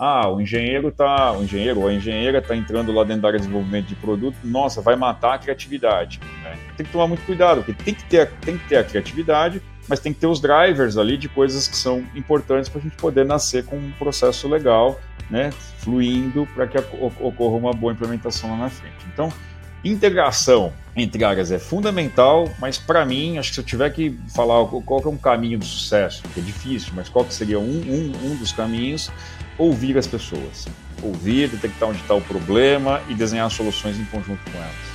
Ah, o engenheiro tá, o engenheiro ou a engenheira está entrando lá dentro da área de desenvolvimento de produto, nossa, vai matar a criatividade. Né? Tem que tomar muito cuidado, porque tem que ter, tem que ter a criatividade, mas tem que ter os drivers ali de coisas que são importantes para a gente poder nascer com um processo legal, né, fluindo para que ocorra uma boa implementação lá na frente. Então, integração entre áreas é fundamental, mas para mim, acho que se eu tiver que falar qual que é um caminho do sucesso, que é difícil, mas qual que seria um, um, um dos caminhos, ouvir as pessoas. Ouvir, detectar onde está o problema e desenhar soluções em conjunto com elas.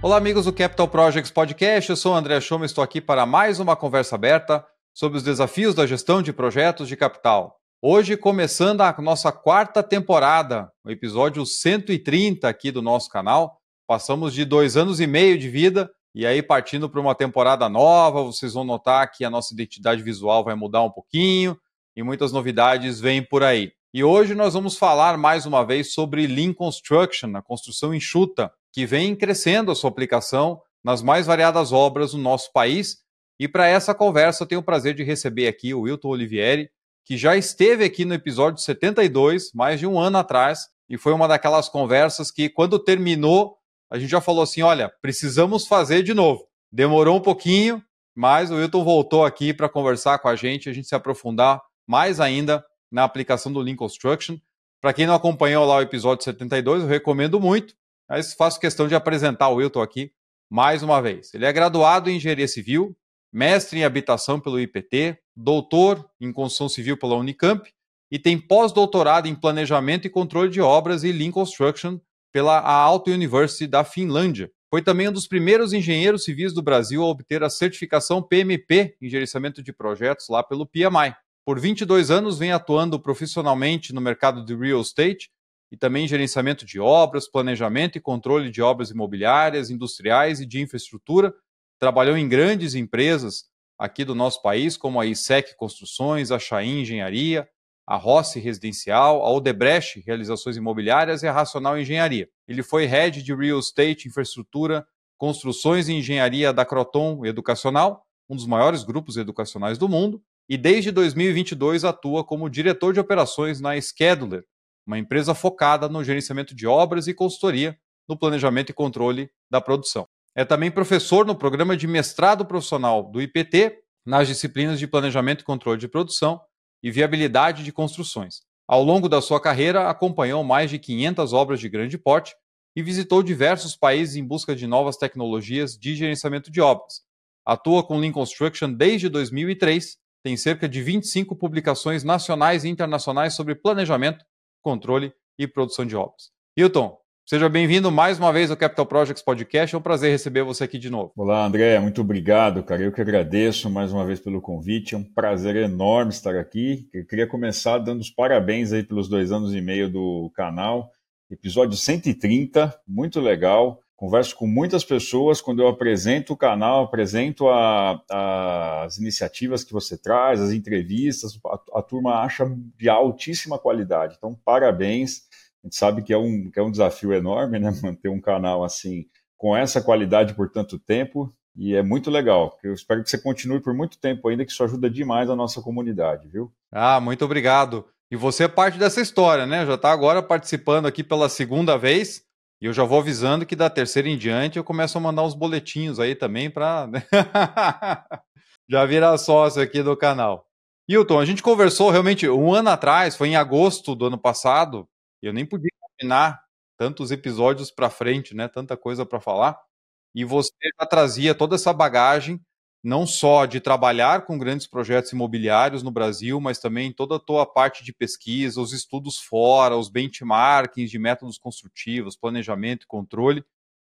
Olá, amigos do Capital Projects Podcast. Eu sou o André Schoma e estou aqui para mais uma conversa aberta sobre os desafios da gestão de projetos de capital. Hoje, começando a nossa quarta temporada, o episódio 130 aqui do nosso canal. Passamos de dois anos e meio de vida e aí, partindo para uma temporada nova, vocês vão notar que a nossa identidade visual vai mudar um pouquinho e muitas novidades vêm por aí. E hoje nós vamos falar mais uma vez sobre Lean Construction, a construção enxuta, que vem crescendo a sua aplicação nas mais variadas obras no nosso país. E para essa conversa, eu tenho o prazer de receber aqui o Wilton Olivieri, que já esteve aqui no episódio 72, mais de um ano atrás, e foi uma daquelas conversas que, quando terminou, a gente já falou assim: olha, precisamos fazer de novo. Demorou um pouquinho, mas o Wilton voltou aqui para conversar com a gente, a gente se aprofundar mais ainda na aplicação do Lean Construction. Para quem não acompanhou lá o episódio 72, eu recomendo muito, mas faço questão de apresentar o Wilton aqui mais uma vez. Ele é graduado em Engenharia Civil, mestre em Habitação pelo IPT, doutor em Construção Civil pela Unicamp e tem pós-doutorado em Planejamento e Controle de Obras e Lean Construction pela Aalto University da Finlândia. Foi também um dos primeiros engenheiros civis do Brasil a obter a certificação PMP em gerenciamento de projetos lá pelo PMI. Por 22 anos vem atuando profissionalmente no mercado de real estate e também gerenciamento de obras, planejamento e controle de obras imobiliárias, industriais e de infraestrutura. Trabalhou em grandes empresas aqui do nosso país, como a ISEC Construções, a Chain Engenharia, a Rossi Residencial, a Odebrecht Realizações Imobiliárias e a Racional Engenharia. Ele foi head de Real Estate, Infraestrutura, Construções e Engenharia da Croton Educacional, um dos maiores grupos educacionais do mundo, e desde 2022 atua como diretor de operações na Scheduler, uma empresa focada no gerenciamento de obras e consultoria no planejamento e controle da produção. É também professor no programa de mestrado profissional do IPT, nas disciplinas de planejamento e controle de produção e viabilidade de construções. Ao longo da sua carreira, acompanhou mais de 500 obras de grande porte e visitou diversos países em busca de novas tecnologias de gerenciamento de obras. Atua com Lean Construction desde 2003, tem cerca de 25 publicações nacionais e internacionais sobre planejamento, controle e produção de obras. Hilton, Seja bem-vindo mais uma vez ao Capital Projects Podcast. É um prazer receber você aqui de novo. Olá, André. Muito obrigado, cara. Eu que agradeço mais uma vez pelo convite. É um prazer enorme estar aqui. Eu queria começar dando os parabéns aí pelos dois anos e meio do canal. Episódio 130, muito legal. Converso com muitas pessoas quando eu apresento o canal, apresento a, a, as iniciativas que você traz, as entrevistas. A, a turma acha de altíssima qualidade. Então, parabéns a gente sabe que é um, que é um desafio enorme, né? Manter um canal assim, com essa qualidade por tanto tempo. E é muito legal. Eu espero que você continue por muito tempo ainda, que isso ajuda demais a nossa comunidade, viu? Ah, muito obrigado. E você é parte dessa história, né? Já está agora participando aqui pela segunda vez. E eu já vou avisando que da terceira em diante eu começo a mandar uns boletinhos aí também para né? já virar sócio aqui do canal. Hilton, a gente conversou realmente um ano atrás, foi em agosto do ano passado, eu nem podia imaginar tantos episódios para frente, né? Tanta coisa para falar. E você já trazia toda essa bagagem, não só de trabalhar com grandes projetos imobiliários no Brasil, mas também toda a tua parte de pesquisa, os estudos fora, os benchmarkings de métodos construtivos, planejamento e controle.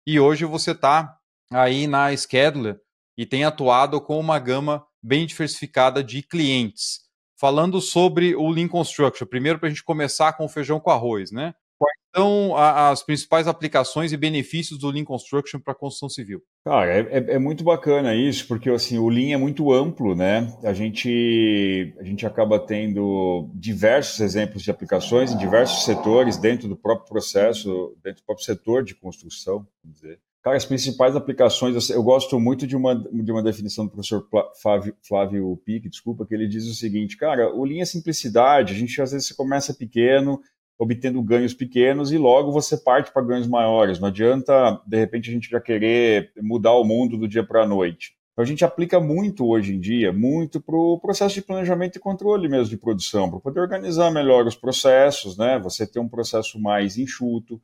E hoje você está aí na Scheduler e tem atuado com uma gama bem diversificada de clientes falando sobre o Lean Construction. Primeiro, para a gente começar com o feijão com arroz, né? Quais são as principais aplicações e benefícios do Lean Construction para a construção civil? Cara, é, é, é, muito bacana isso, porque assim, o Lean é muito amplo, né? A gente, a gente acaba tendo diversos exemplos de aplicações em diversos setores dentro do próprio processo, dentro do próprio setor de construção, vamos dizer. Cara, as principais aplicações, eu gosto muito de uma, de uma definição do professor Flávio, Flávio Pique, desculpa, que ele diz o seguinte, cara, o Lean é simplicidade, a gente às vezes começa pequeno, obtendo ganhos pequenos e logo você parte para ganhos maiores. Não adianta, de repente, a gente já querer mudar o mundo do dia para a noite. Então, a gente aplica muito hoje em dia, muito para o processo de planejamento e controle mesmo de produção, para poder organizar melhor os processos, né? Você ter um processo mais enxuto,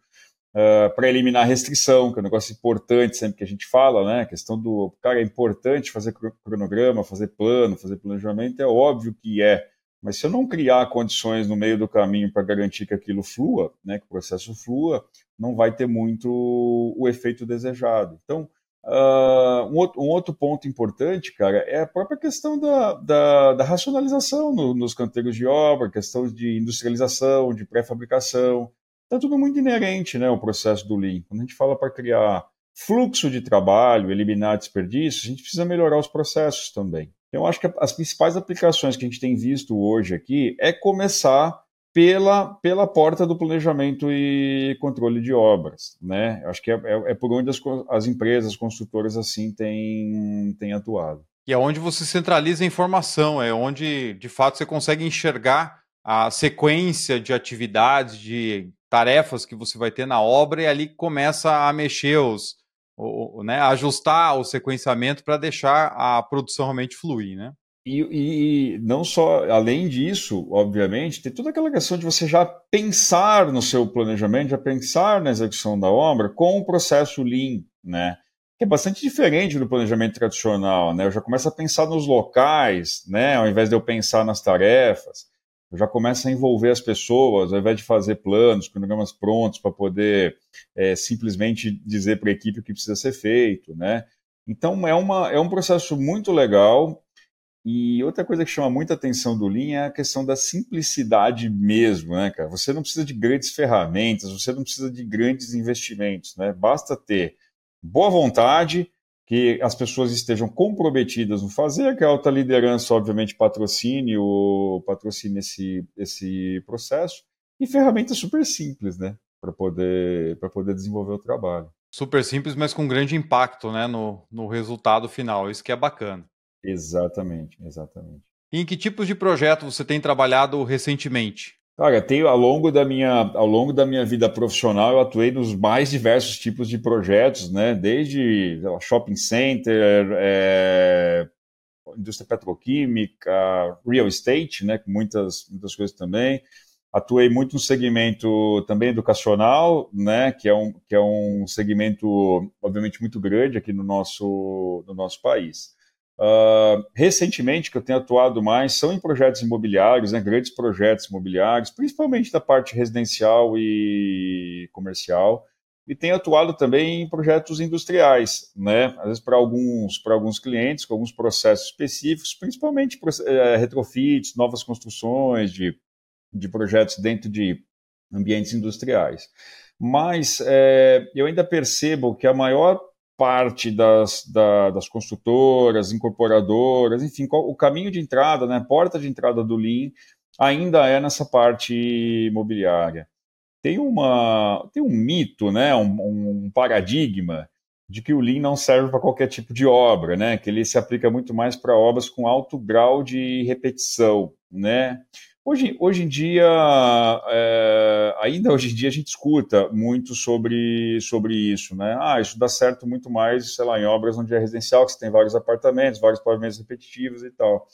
uh, para eliminar restrição, que é um negócio importante sempre que a gente fala, né? A questão do. Cara, é importante fazer cronograma, fazer plano, fazer planejamento, é óbvio que é. Mas se eu não criar condições no meio do caminho para garantir que aquilo flua, né, que o processo flua, não vai ter muito o efeito desejado. Então, uh, um, outro, um, outro, ponto importante, cara, é a própria questão da, da, da racionalização no, nos canteiros de obra, questão de industrialização, de pré-fabricação. Está tudo muito inerente, né, o processo do Lean. Quando a gente fala para criar fluxo de trabalho, eliminar desperdícios, a gente precisa melhorar os processos também. Eu acho que as principais aplicações que a gente tem visto hoje aqui é começar pela, pela porta do planejamento e controle de obras. Né? Acho que é, é, é por onde as, as empresas, construtoras assim têm, têm atuado. E é onde você centraliza a informação, é onde de fato você consegue enxergar a sequência de atividades, de tarefas que você vai ter na obra, e ali começa a mexer os, o, né, ajustar o sequenciamento para deixar a produção realmente fluir, né? E, e, não só, além disso, obviamente, tem toda aquela questão de você já pensar no seu planejamento, já pensar na execução da obra com o processo Lean, né? Que é bastante diferente do planejamento tradicional, né? Eu já começo a pensar nos locais, né? Ao invés de eu pensar nas tarefas já começa a envolver as pessoas, ao invés de fazer planos, cronogramas prontos para poder é, simplesmente dizer para a equipe o que precisa ser feito, né? Então é, uma, é um processo muito legal. E outra coisa que chama muita atenção do Lean é a questão da simplicidade mesmo, né, cara? Você não precisa de grandes ferramentas, você não precisa de grandes investimentos, né? Basta ter boa vontade, que as pessoas estejam comprometidas no fazer, que a alta liderança, obviamente, patrocine, o, patrocine esse, esse processo, e ferramentas super simples, né, para poder, poder desenvolver o trabalho. Super simples, mas com grande impacto né, no, no resultado final, isso que é bacana. Exatamente, exatamente. E em que tipos de projeto você tem trabalhado recentemente? Cara, tenho ao longo da minha ao longo da minha vida profissional eu atuei nos mais diversos tipos de projetos, né? Desde lá, shopping center, é, indústria petroquímica, real estate, né? Com muitas muitas coisas também. Atuei muito no segmento também educacional, né? Que é um que é um segmento obviamente muito grande aqui no nosso no nosso país. Uh, recentemente, que eu tenho atuado mais, são em projetos imobiliários, né, grandes projetos imobiliários, principalmente da parte residencial e comercial, e tenho atuado também em projetos industriais, né, às vezes para alguns, alguns clientes, com alguns processos específicos, principalmente é, retrofits, novas construções de, de projetos dentro de ambientes industriais. Mas é, eu ainda percebo que a maior parte das, da, das construtoras, incorporadoras, enfim, o caminho de entrada, né, porta de entrada do Lean ainda é nessa parte imobiliária. Tem, uma, tem um mito, né, um, um paradigma de que o Lean não serve para qualquer tipo de obra, né, que ele se aplica muito mais para obras com alto grau de repetição, né, Hoje, hoje em dia, é, ainda hoje em dia, a gente escuta muito sobre, sobre isso, né? Ah, isso dá certo muito mais, sei lá, em obras onde é residencial, que você tem vários apartamentos, vários pavimentos repetitivos e tal.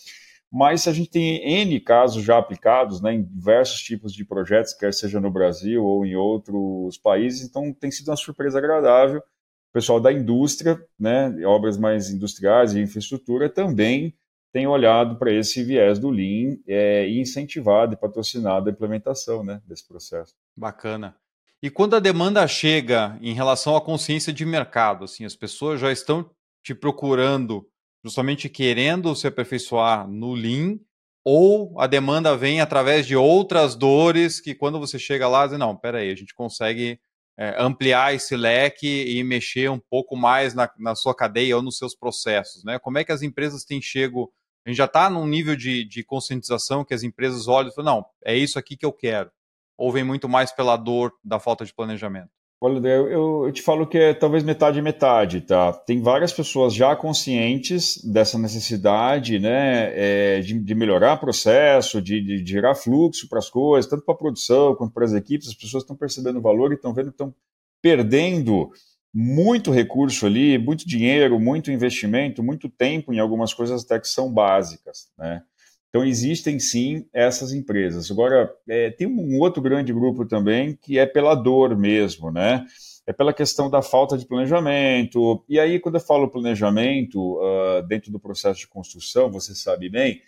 Mas a gente tem N casos já aplicados né, em diversos tipos de projetos, quer seja no Brasil ou em outros países, então tem sido uma surpresa agradável. O pessoal da indústria, né, obras mais industriais e infraestrutura, também tem olhado para esse viés do Lean é, e incentivado e patrocinado a implementação né, desse processo. Bacana. E quando a demanda chega em relação à consciência de mercado, assim, as pessoas já estão te procurando justamente querendo se aperfeiçoar no Lean, ou a demanda vem através de outras dores que quando você chega lá, diz, não, peraí, a gente consegue é, ampliar esse leque e mexer um pouco mais na, na sua cadeia ou nos seus processos, né? Como é que as empresas têm chego a gente já está num nível de, de conscientização que as empresas olham e falam, não, é isso aqui que eu quero. Ou vem muito mais pela dor da falta de planejamento? Olha, eu, eu, te falo que é talvez metade metade, tá? Tem várias pessoas já conscientes dessa necessidade, né, é, de, de, melhorar o processo, de, de gerar fluxo para as coisas, tanto para a produção quanto para as equipes. As pessoas estão percebendo o valor e estão vendo que estão perdendo muito recurso ali, muito dinheiro, muito investimento, muito tempo em algumas coisas até que são básicas, né? Então, existem sim essas empresas. Agora, é, tem um outro grande grupo também que é pela dor mesmo, né? É pela questão da falta de planejamento. E aí, quando eu falo planejamento uh, dentro do processo de construção, você sabe bem,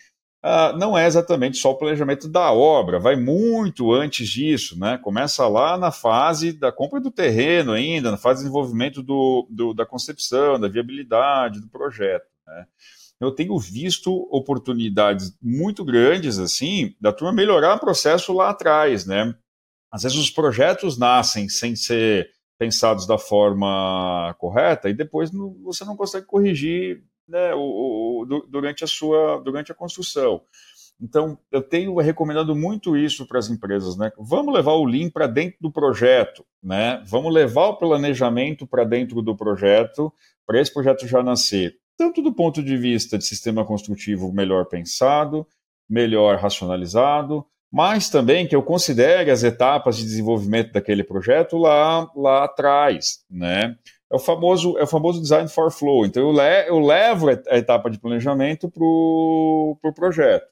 uh, não é exatamente só o planejamento da obra, vai muito antes disso, né? Começa lá na fase da compra do terreno ainda, na fase de desenvolvimento do, do da concepção, da viabilidade do projeto, né? eu tenho visto oportunidades muito grandes, assim, da turma melhorar o processo lá atrás, né? Às vezes os projetos nascem sem ser pensados da forma correta e depois não, você não consegue corrigir né, o, o, durante, a sua, durante a construção. Então, eu tenho recomendado muito isso para as empresas, né? Vamos levar o Lean para dentro do projeto, né? Vamos levar o planejamento para dentro do projeto, para esse projeto já nascer tanto do ponto de vista de sistema construtivo melhor pensado, melhor racionalizado, mas também que eu considere as etapas de desenvolvimento daquele projeto lá, lá atrás, né? É o famoso, é o famoso design for flow. Então eu, le, eu levo a etapa de planejamento para o pro projeto.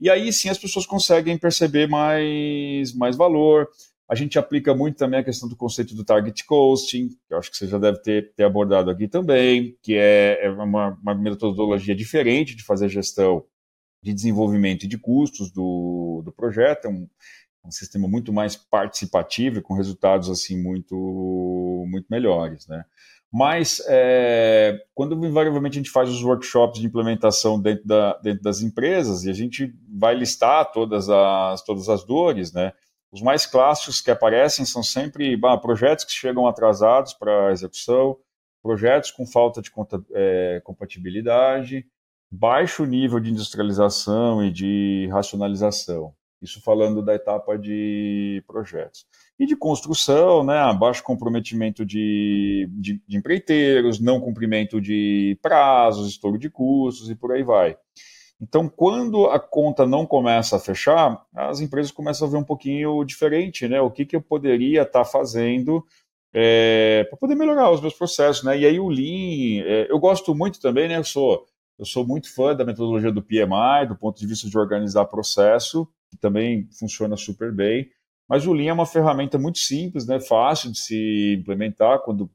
E aí sim as pessoas conseguem perceber mais, mais valor, a gente aplica muito também a questão do conceito do target costing, que eu acho que você já deve ter, ter abordado aqui também, que é, é uma, uma, metodologia diferente de fazer gestão de desenvolvimento e de custos do, do projeto. É um, um sistema muito mais participativo e com resultados assim muito, muito melhores, né? Mas é, quando invariavelmente a gente faz os workshops de implementação dentro, da, dentro das empresas e a gente vai listar todas as, todas as dores, né? Os mais clássicos que aparecem são sempre bah, projetos que chegam atrasados para execução, projetos com falta de é, compatibilidade, baixo nível de industrialização e de racionalização. Isso falando da etapa de projetos. E de construção, né, baixo comprometimento de, de, de empreiteiros, não cumprimento de prazos, estouro de custos e por aí vai. Então, quando a conta não começa a fechar, as empresas começam a ver um pouquinho diferente, né? O que, que eu poderia estar tá fazendo é, para poder melhorar os meus processos, né? E aí o Lean, é, eu gosto muito também, né? Eu sou, eu sou muito fã da metodologia do PMI, do ponto de vista de organizar processo, que também funciona super bem. Mas o Lean é uma ferramenta muito simples, né? Fácil de se implementar quando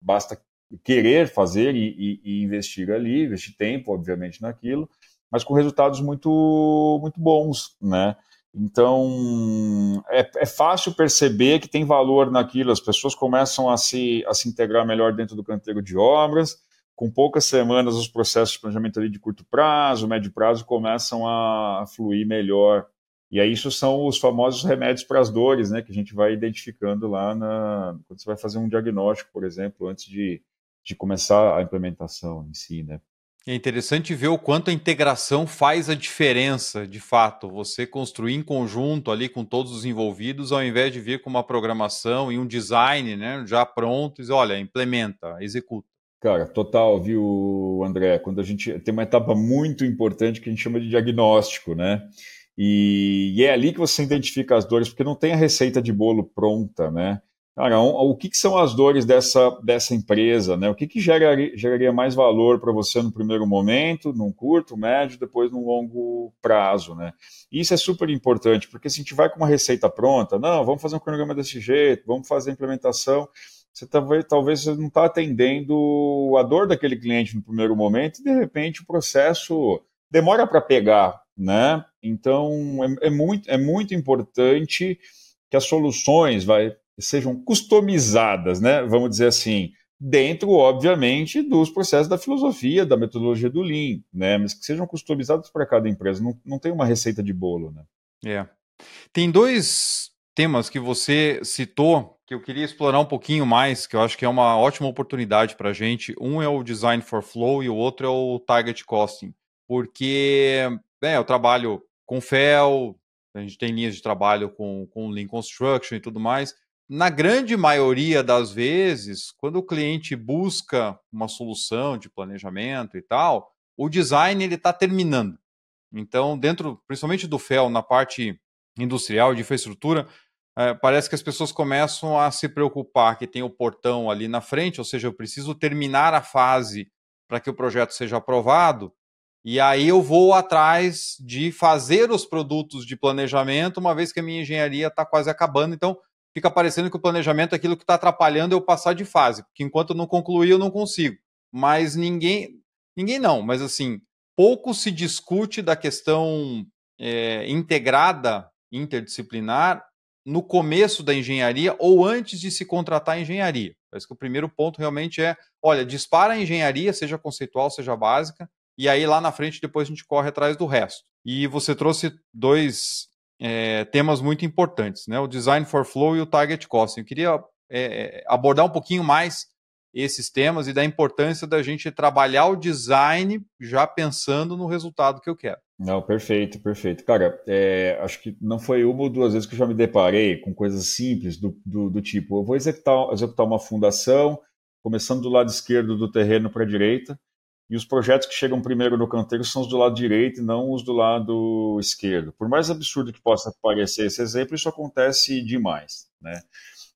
basta querer fazer e, e, e investir ali, investir tempo, obviamente, naquilo mas com resultados muito, muito bons, né? Então, é, é, fácil perceber que tem valor naquilo, as pessoas começam a se, a se integrar melhor dentro do canteiro de obras, com poucas semanas os processos de planejamento ali de curto prazo, médio prazo, começam a fluir melhor. E aí isso são os famosos remédios para as dores, né, que a gente vai identificando lá na, quando você vai fazer um diagnóstico, por exemplo, antes de, de começar a implementação em si, né? É interessante ver o quanto a integração faz a diferença, de fato. Você construir em conjunto ali com todos os envolvidos, ao invés de vir com uma programação e um design né, já pronto e dizer, olha, implementa, executa. Cara, total, viu, André? Quando a gente tem uma etapa muito importante que a gente chama de diagnóstico, né? E, e é ali que você identifica as dores, porque não tem a receita de bolo pronta, né? Cara, o que, que, são as dores dessa, dessa empresa? Né? O que, que geraria, geraria mais valor para você no primeiro momento, num curto, médio, depois num longo prazo? Né? Isso é super importante, porque se a gente vai com uma receita pronta, não, vamos fazer um cronograma desse jeito, vamos fazer a implementação, você talvez, talvez você não está atendendo a dor daquele cliente no primeiro momento e, de repente, o processo demora para pegar. Né? Então, é, é, muito, é muito importante que as soluções vai, sejam customizadas, né? Vamos dizer assim, dentro, obviamente, dos processos da filosofia, da metodologia do Lean, né? Mas que sejam customizados para cada empresa. Não, não tem uma receita de bolo, né? É. Tem dois temas que você citou que eu queria explorar um pouquinho mais, que eu acho que é uma ótima oportunidade para a gente. Um é o Design for Flow e o outro é o Target Costing. Porque é, eu trabalho com FEL, a gente tem linhas de trabalho com, com Lean Construction e tudo mais, na grande maioria das vezes, quando o cliente busca uma solução de planejamento e tal, o design ele está terminando. Então, dentro, principalmente do FEL, na parte industrial de infraestrutura, é, parece que as pessoas começam a se preocupar que tem o portão ali na frente, ou seja, eu preciso terminar a fase para que o projeto seja aprovado, e aí eu vou atrás de fazer os produtos de planejamento, uma vez que a minha engenharia está quase acabando. Então, fica parecendo que o planejamento é aquilo que está atrapalhando eu passar de fase, porque enquanto eu não concluir, eu não consigo. Mas ninguém, ninguém não, mas assim, pouco se discute da questão é, integrada, interdisciplinar, no começo da engenharia ou antes de se contratar engenharia. Parece que o primeiro ponto realmente é, olha, dispara a engenharia, seja conceitual, seja básica, e aí lá na frente depois a gente corre atrás do resto. E você trouxe dois é, temas muito importantes, né? O Design for Flow e o Target Costing. Eu queria é, abordar um pouquinho mais esses temas e da importância da gente trabalhar o design já pensando no resultado que eu quero. Não, perfeito, perfeito. Cara, é, acho que não foi uma ou duas vezes que eu já me deparei com coisas simples do, do, do tipo, eu vou executar, executar uma fundação, começando do lado esquerdo do terreno para a direita, e os projetos que chegam primeiro no canteiro são os do lado direito e não os do lado esquerdo. Por mais absurdo que possa parecer esse exemplo, isso acontece demais, né?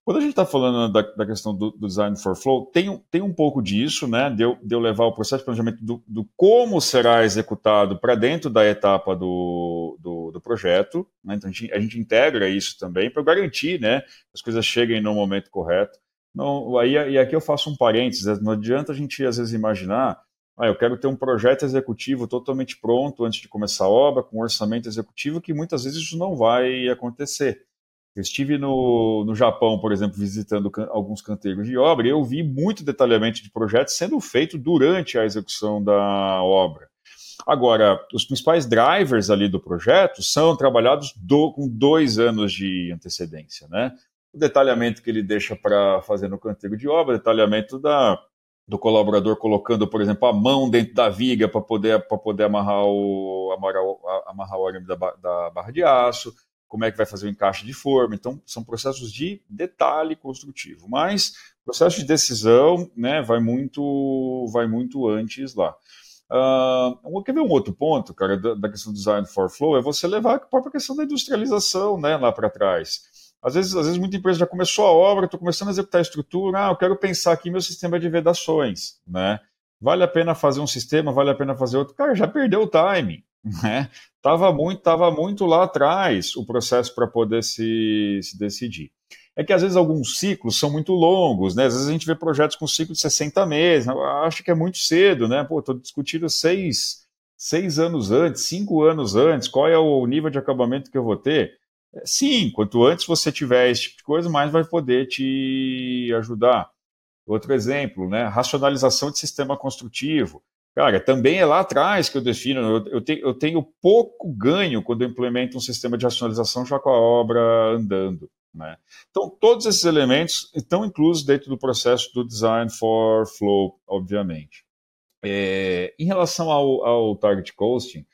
Quando a gente está falando da, da, questão do, do, design for flow, tem, tem um pouco disso, né? De eu, de eu levar o processo de planejamento do, do como será executado para dentro da etapa do, do, do projeto. Né? Então a gente, a gente integra isso também para garantir né, que as coisas cheguem no momento correto. Não, aí, e aqui eu faço um parênteses, né? não adianta a gente às vezes imaginar, ah, eu quero ter um projeto executivo totalmente pronto antes de começar a obra, com um orçamento executivo, que muitas vezes isso não vai acontecer. Eu estive no, no Japão, por exemplo, visitando can, alguns canteiros de obra e eu vi muito detalhamento de projetos sendo feito durante a execução da obra. Agora, os principais drivers ali do projeto são trabalhados do, com dois anos de antecedência, né? O detalhamento que ele deixa para fazer no canteiro de obra, detalhamento da, do colaborador colocando, por exemplo, a mão dentro da viga para poder, poder amarrar o, amarrar, amarrar o arame da, da barra de aço, como é que vai fazer o encaixe de forma. Então, são processos de detalhe construtivo. Mas o processo de decisão né, vai, muito, vai muito antes lá. Uh, quer ver um outro ponto, cara, da, da, questão do design for flow, é você levar a própria questão da industrialização né, lá para trás. Às vezes, às vezes, muita empresa já começou a obra, estou começando a executar a estrutura, ah, eu quero pensar aqui meu sistema de vedações, né? Vale a pena fazer um sistema, vale a pena fazer outro. Cara, já perdeu o time né? Tava muito, tava muito lá atrás o processo para poder se, se decidir. É que às vezes alguns ciclos são muito longos, né? Às vezes a gente vê projetos com ciclo de 60 meses, acho que é muito cedo, né? Pô, estou discutindo seis, seis anos antes, cinco anos antes, qual é o nível de acabamento que eu vou ter? Sim, quanto antes você tiver esse tipo de coisa, mais vai poder te ajudar. Outro exemplo, né? Racionalização de sistema construtivo. Cara, também é lá atrás que eu defino, eu, eu, te, eu tenho pouco ganho quando eu implemento um sistema de racionalização já com a obra andando. Né? Então, todos esses elementos estão inclusos dentro do processo do Design for Flow, obviamente. É, em relação ao, ao Target Costing,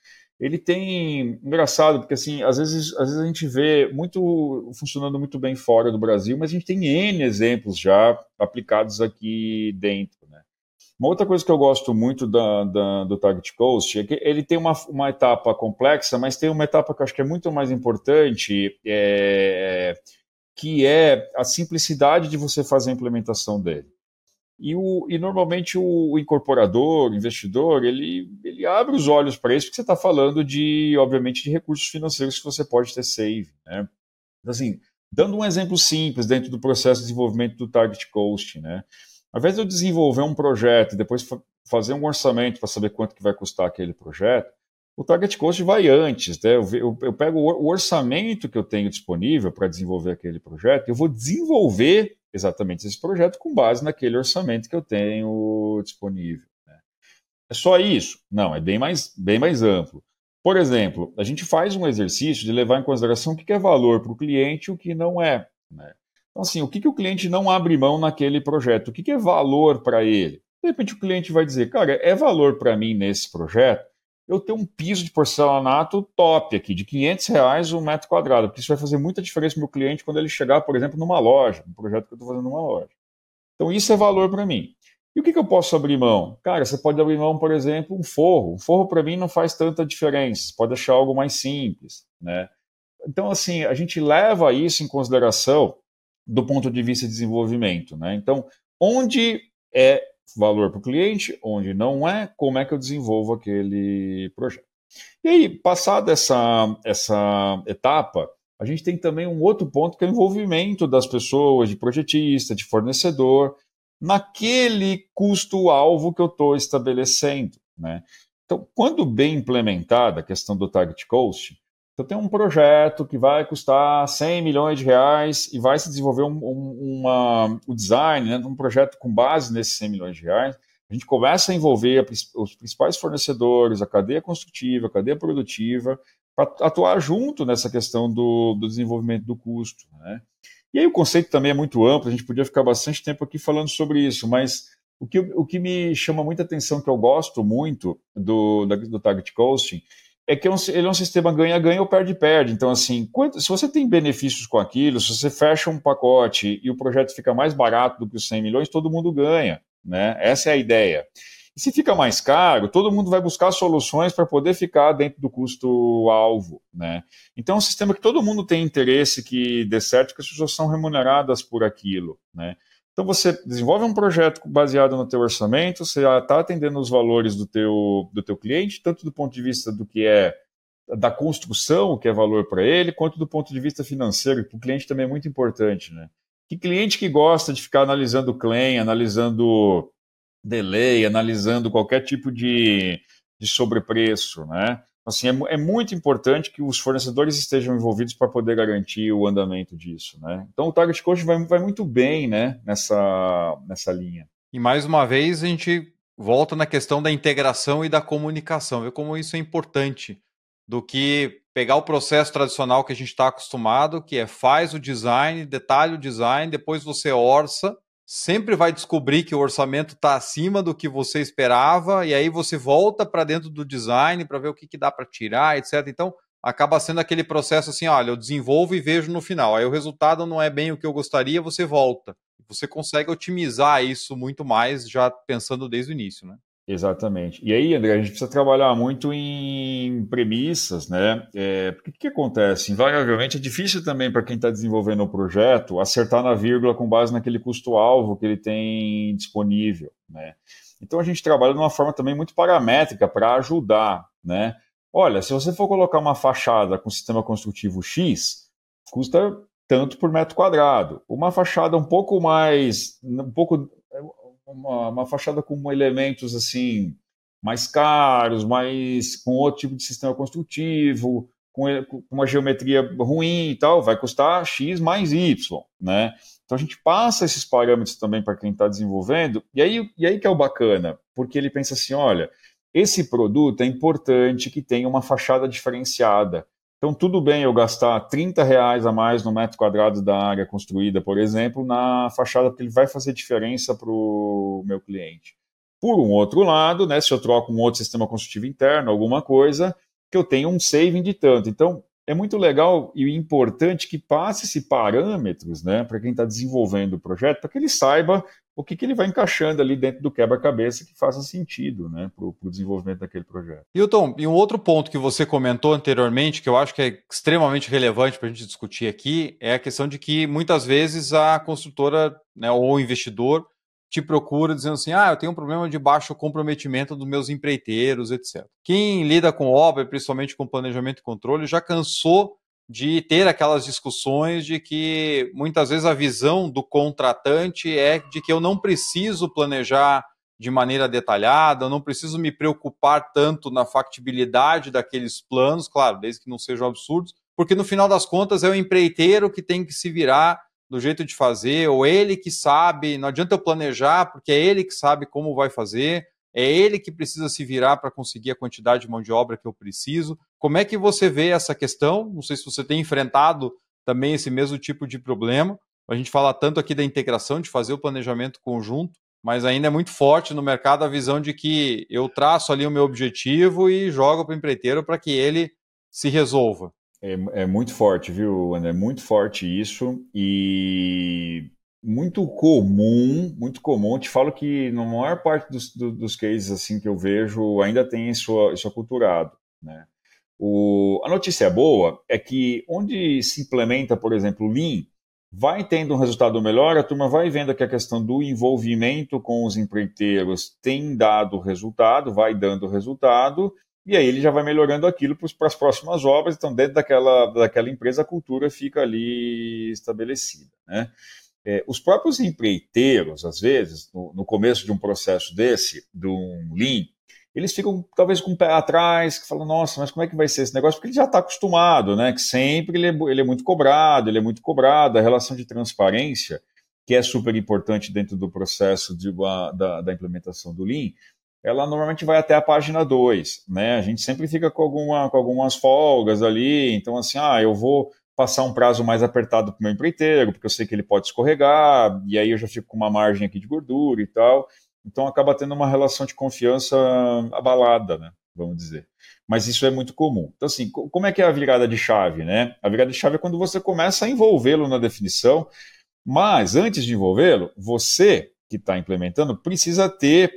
ele tem engraçado porque assim às vezes às vezes a gente vê muito funcionando muito bem fora do Brasil mas a gente tem n exemplos já aplicados aqui dentro uma outra coisa que eu gosto muito da, da, do Target Coast é que ele tem uma, uma etapa complexa, mas tem uma etapa que eu acho que é muito mais importante, é, que é a simplicidade de você fazer a implementação dele. E, o, e normalmente o, incorporador, o investidor, ele, ele abre os olhos para isso, porque você está falando de, obviamente, de recursos financeiros que você pode ter save. Né? Então, assim, dando um exemplo simples dentro do processo de desenvolvimento do Target Coast, né? Ao invés de eu desenvolver um projeto e depois fazer um orçamento para saber quanto que vai custar aquele projeto, o target cost vai antes. Né? Eu, eu, eu pego o orçamento que eu tenho disponível para desenvolver aquele projeto, eu vou desenvolver exatamente esse projeto com base naquele orçamento que eu tenho disponível. Né? É só isso? Não, é bem mais, bem mais amplo. Por exemplo, a gente faz um exercício de levar em consideração o que é valor para o cliente e o que não é. Né? Então, assim, o que, que o cliente não abre mão naquele projeto? O que, que é valor para ele? De repente o cliente vai dizer, cara, é valor para mim nesse projeto eu ter um piso de porcelanato top aqui, de 500 reais um metro quadrado, porque isso vai fazer muita diferença para o meu cliente quando ele chegar, por exemplo, numa loja, um projeto que eu estou fazendo numa loja. Então isso é valor para mim. E o que, que, eu posso abrir mão? Cara, você pode abrir mão, por exemplo, um forro. Um forro para mim não faz tanta diferença, você pode achar algo mais simples, né? Então, assim, a gente leva isso em consideração do ponto de vista de desenvolvimento, né? Então, onde é valor para o cliente, onde não é, como é que eu desenvolvo aquele projeto. E aí, passada essa, essa etapa, a gente tem também um outro ponto que é o envolvimento das pessoas, de projetista, de fornecedor, naquele custo-alvo que eu estou estabelecendo. Né? Então, quando bem implementada a questão do target cost, eu tenho um projeto que vai custar 100 milhões de reais e vai se desenvolver um, um, uma, o design, né, um projeto com base nesses 100 milhões de reais. A gente começa a envolver a, os principais fornecedores, a cadeia construtiva, a cadeia produtiva, para atuar junto nessa questão do, do desenvolvimento do custo. Né? E aí o conceito também é muito amplo, a gente podia ficar bastante tempo aqui falando sobre isso, mas o que, o que me chama muita atenção, que eu gosto muito do, do target costing, é que é ele é um sistema ganha-ganha ou perde-perde. Então, assim, quanto, se você tem benefícios com aquilo, se você fecha um pacote e o projeto fica mais barato do que os 100 milhões, todo mundo ganha. Né? Essa é a ideia. E se fica mais caro, todo mundo vai buscar soluções para poder ficar dentro do custo-alvo. Né? Então, é um sistema que todo mundo tem interesse que dê certo, que as pessoas são remuneradas por aquilo. Né? Então você desenvolve um projeto baseado no teu orçamento, você está atendendo os valores do teu, do teu cliente, tanto do ponto de vista do que é da construção, o que é valor para ele, quanto do ponto de vista financeiro, que o cliente também é muito importante, né? Que cliente que gosta de ficar analisando claim, analisando delay, analisando qualquer tipo de, de sobrepreço, né? Assim, é, é, muito importante que os fornecedores estejam envolvidos para poder garantir o andamento disso, né? Então o Target Coach vai, vai muito bem, né, nessa, nessa linha. E mais uma vez a gente volta na questão da integração e da comunicação, ver como isso é importante do que pegar o processo tradicional que a gente está acostumado, que é faz o design, detalhe o design, depois você orça sempre vai descobrir que o orçamento está acima do que você esperava, e aí você volta para dentro do design para ver o que, que dá para tirar, etc. Então, acaba sendo aquele processo assim: olha, eu desenvolvo e vejo no final. Aí o resultado não é bem o que eu gostaria, você volta. Você consegue otimizar isso muito mais, já pensando desde o início, né? Exatamente. E aí, André, a gente precisa trabalhar muito em premissas, né? É, porque o que acontece? Invariavelmente é difícil também para quem está desenvolvendo o projeto acertar na vírgula com base naquele custo-alvo que ele tem disponível, né? Então a gente trabalha de uma forma também muito paramétrica para ajudar, né? Olha, se você for colocar uma fachada com sistema construtivo X, custa tanto por metro quadrado. Uma fachada um pouco mais, um pouco uma, uma fachada com elementos assim mais caros, mais com outro tipo de sistema construtivo, com, uma geometria ruim e tal, vai custar X mais Y, né? Então a gente passa esses parâmetros também para quem está desenvolvendo, e aí, e aí que é o bacana, porque ele pensa assim: olha, esse produto é importante que tenha uma fachada diferenciada. Então, tudo bem eu gastar 30 reais a mais no metro quadrado da área construída, por exemplo, na fachada, porque ele vai fazer diferença para o meu cliente. Por um outro lado, né, se eu troco um outro sistema construtivo interno, alguma coisa, que eu tenho um saving de tanto. Então, é muito legal e importante que passe esses parâmetros né, para quem está desenvolvendo o projeto, para que ele saiba o que, que ele vai encaixando ali dentro do quebra-cabeça que faça sentido né, para o desenvolvimento daquele projeto. Hilton, e um outro ponto que você comentou anteriormente, que eu acho que é extremamente relevante para a gente discutir aqui, é a questão de que muitas vezes a construtora né, ou o investidor te procura dizendo assim: ah, eu tenho um problema de baixo comprometimento dos meus empreiteiros, etc. Quem lida com obra, principalmente com planejamento e controle, já cansou de ter aquelas discussões de que muitas vezes a visão do contratante é de que eu não preciso planejar de maneira detalhada, eu não preciso me preocupar tanto na factibilidade daqueles planos, claro, desde que não sejam absurdos, porque no final das contas é o empreiteiro que tem que se virar do jeito de fazer, ou ele que sabe, não adianta eu planejar, porque é ele que sabe como vai fazer, é ele que precisa se virar para conseguir a quantidade de mão de obra que eu preciso. Como é que você vê essa questão? Não sei se você tem enfrentado também esse mesmo tipo de problema. A gente fala tanto aqui da integração, de fazer o planejamento conjunto, mas ainda é muito forte no mercado a visão de que eu traço ali o meu objetivo e jogo para o empreiteiro para que ele se resolva. É, é, muito forte, viu, André? É muito forte isso e muito comum, muito comum. te falo que na maior parte dos, dos cases assim que eu vejo ainda tem isso, isso aculturado, né? O, a notícia boa é que onde se implementa, por exemplo, o Lean, vai tendo um resultado melhor, a turma vai vendo que a questão do envolvimento com os empreiteiros tem dado resultado, vai dando resultado, e aí ele já vai melhorando aquilo para as próximas obras, então dentro daquela, daquela empresa a cultura fica ali estabelecida. Né? É, os próprios empreiteiros, às vezes, no, no, começo de um processo desse, de um Lean, eles ficam talvez com o pé atrás, que falam, nossa, mas como é que vai ser esse negócio? Porque ele já está acostumado, né? Que sempre ele é, ele é, muito cobrado, ele é muito cobrado, a relação de transparência, que é super importante dentro do processo de, da, da implementação do Lean, ela normalmente vai até a página 2, né? A gente sempre fica com, alguma, com algumas folgas ali, então assim, ah, eu vou passar um prazo mais apertado para o meu empreiteiro, porque eu sei que ele pode escorregar, e aí eu já fico com uma margem aqui de gordura e tal. Então acaba tendo uma relação de confiança abalada, né? Vamos dizer. Mas isso é muito comum. Então, assim, como é que é a virada de chave, né? A virada de chave é quando você começa a envolvê-lo na definição, mas antes de envolvê-lo, você que está implementando precisa ter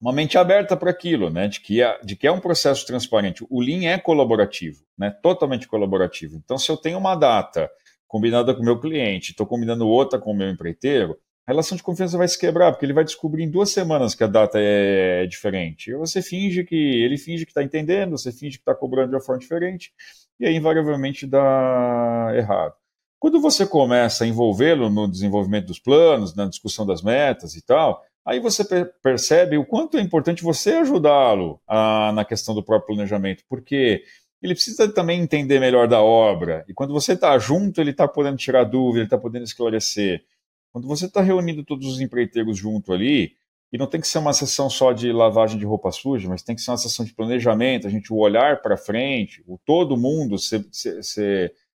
uma mente aberta para aquilo, né? De que, é, de que é um processo transparente. O Lean é colaborativo, né? Totalmente colaborativo. Então, se eu tenho uma data combinada com o meu cliente, estou combinando outra com o meu empreiteiro, a relação de confiança vai se quebrar, porque ele vai descobrir em duas semanas que a data é, é diferente. E você finge que. Ele finge que está entendendo, você finge que está cobrando de uma forma diferente, e aí invariavelmente dá errado. Quando você começa a envolvê-lo no desenvolvimento dos planos, na discussão das metas e tal, aí você percebe o quanto é importante você ajudá-lo na questão do próprio planejamento, porque ele precisa também entender melhor da obra. E quando você está junto, ele está podendo tirar dúvida, ele está podendo esclarecer. Quando você está reunindo todos os empreiteiros junto ali, e não tem que ser uma sessão só de lavagem de roupa suja, mas tem que ser uma sessão de planejamento, a gente olhar para frente, o todo mundo ser, ser,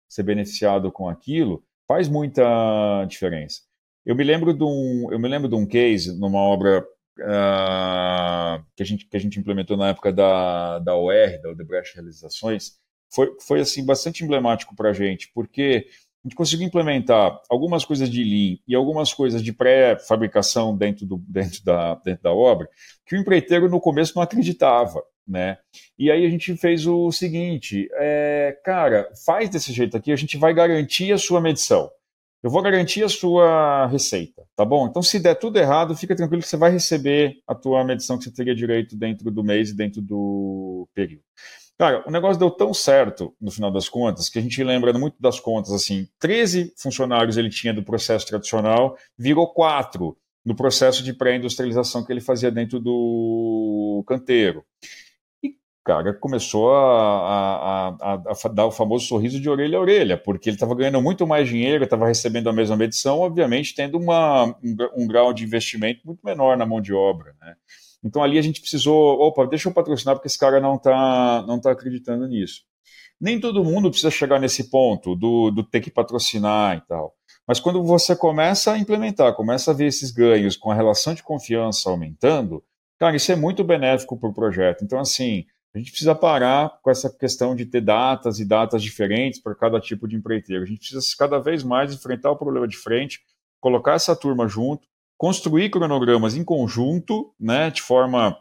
ser, beneficiado com aquilo, faz muita diferença. Eu me lembro de um, eu me lembro de um case numa obra uh, que, a gente, que a gente implementou na época da, da OR, da Odebrecht Realizações, foi, foi assim bastante emblemático para a gente, porque a gente conseguiu implementar algumas coisas de Lean e algumas coisas de pré-fabricação dentro, do, dentro, da, dentro da obra, que o empreiteiro no começo não acreditava. Né? E aí a gente fez o seguinte, é, cara, faz desse jeito aqui, a gente vai garantir a sua medição. Eu vou garantir a sua receita, tá bom? Então, se der tudo errado, fica tranquilo que você vai receber a tua medição que você teria direito dentro do mês e dentro do período. Cara, o negócio deu tão certo, no final das contas, que a gente lembra muito das contas, assim, 13 funcionários ele tinha do processo tradicional, virou 4 no processo de pré-industrialização que ele fazia dentro do canteiro. Cara, começou a, a, a, a dar o famoso sorriso de orelha a orelha, porque ele estava ganhando muito mais dinheiro, estava recebendo a mesma medição, obviamente tendo uma, um, um grau de investimento muito menor na mão de obra, né? Então ali a gente precisou, opa, deixa eu patrocinar porque esse cara não está não tá acreditando nisso. Nem todo mundo precisa chegar nesse ponto do, do ter que patrocinar e tal. Mas quando você começa a implementar, começa a ver esses ganhos com a relação de confiança aumentando, cara, isso é muito benéfico para o projeto. Então, assim, a gente precisa parar com essa questão de ter datas e datas diferentes para cada tipo de empreiteiro. A gente precisa cada vez mais enfrentar o problema de frente, colocar essa turma junto, construir cronogramas em conjunto, né, de forma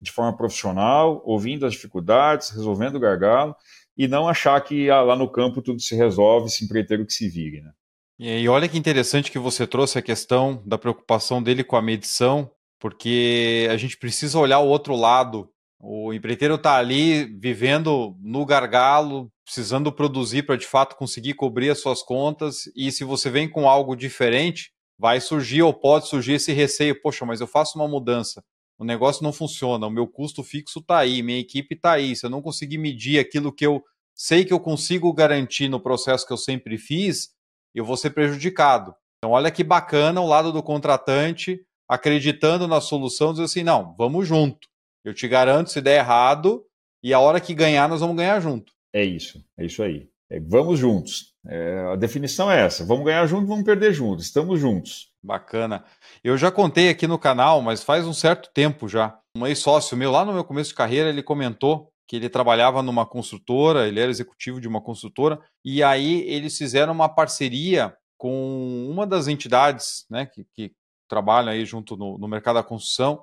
de forma profissional, ouvindo as dificuldades, resolvendo o gargalo, e não achar que ah, lá no campo tudo se resolve, se empreiteiro que se vire. Né? E olha que interessante que você trouxe a questão da preocupação dele com a medição, porque a gente precisa olhar o outro lado. O empreiteiro está ali vivendo no gargalo, precisando produzir para de fato conseguir cobrir as suas contas, e se você vem com algo diferente, vai surgir ou pode surgir esse receio, poxa, mas eu faço uma mudança, o negócio não funciona, o meu custo fixo está aí, minha equipe está aí, se eu não conseguir medir aquilo que eu sei que eu consigo garantir no processo que eu sempre fiz, eu vou ser prejudicado. Então, olha que bacana o lado do contratante acreditando na solução, dizer assim, não, vamos junto. Eu te garanto, se der errado, e a hora que ganhar, nós vamos ganhar junto. É isso, é isso aí. É, vamos juntos. É, a definição é essa: vamos ganhar juntos, vamos perder juntos, estamos juntos. Bacana. Eu já contei aqui no canal, mas faz um certo tempo já. Um ex-sócio meu, lá no meu começo de carreira, ele comentou que ele trabalhava numa construtora, ele era executivo de uma construtora, e aí eles fizeram uma parceria com uma das entidades né, que, que trabalham aí junto no, no mercado da construção,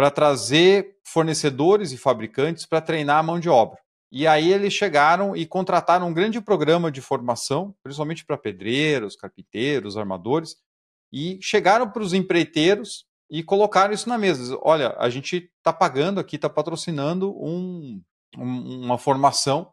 para trazer fornecedores e fabricantes para treinar a mão de obra. E aí eles chegaram e contrataram um grande programa de formação, principalmente para pedreiros, carpinteiros, armadores, e chegaram para os empreiteiros e colocaram isso na mesa. Olha, a gente está pagando aqui, está patrocinando um, um, uma formação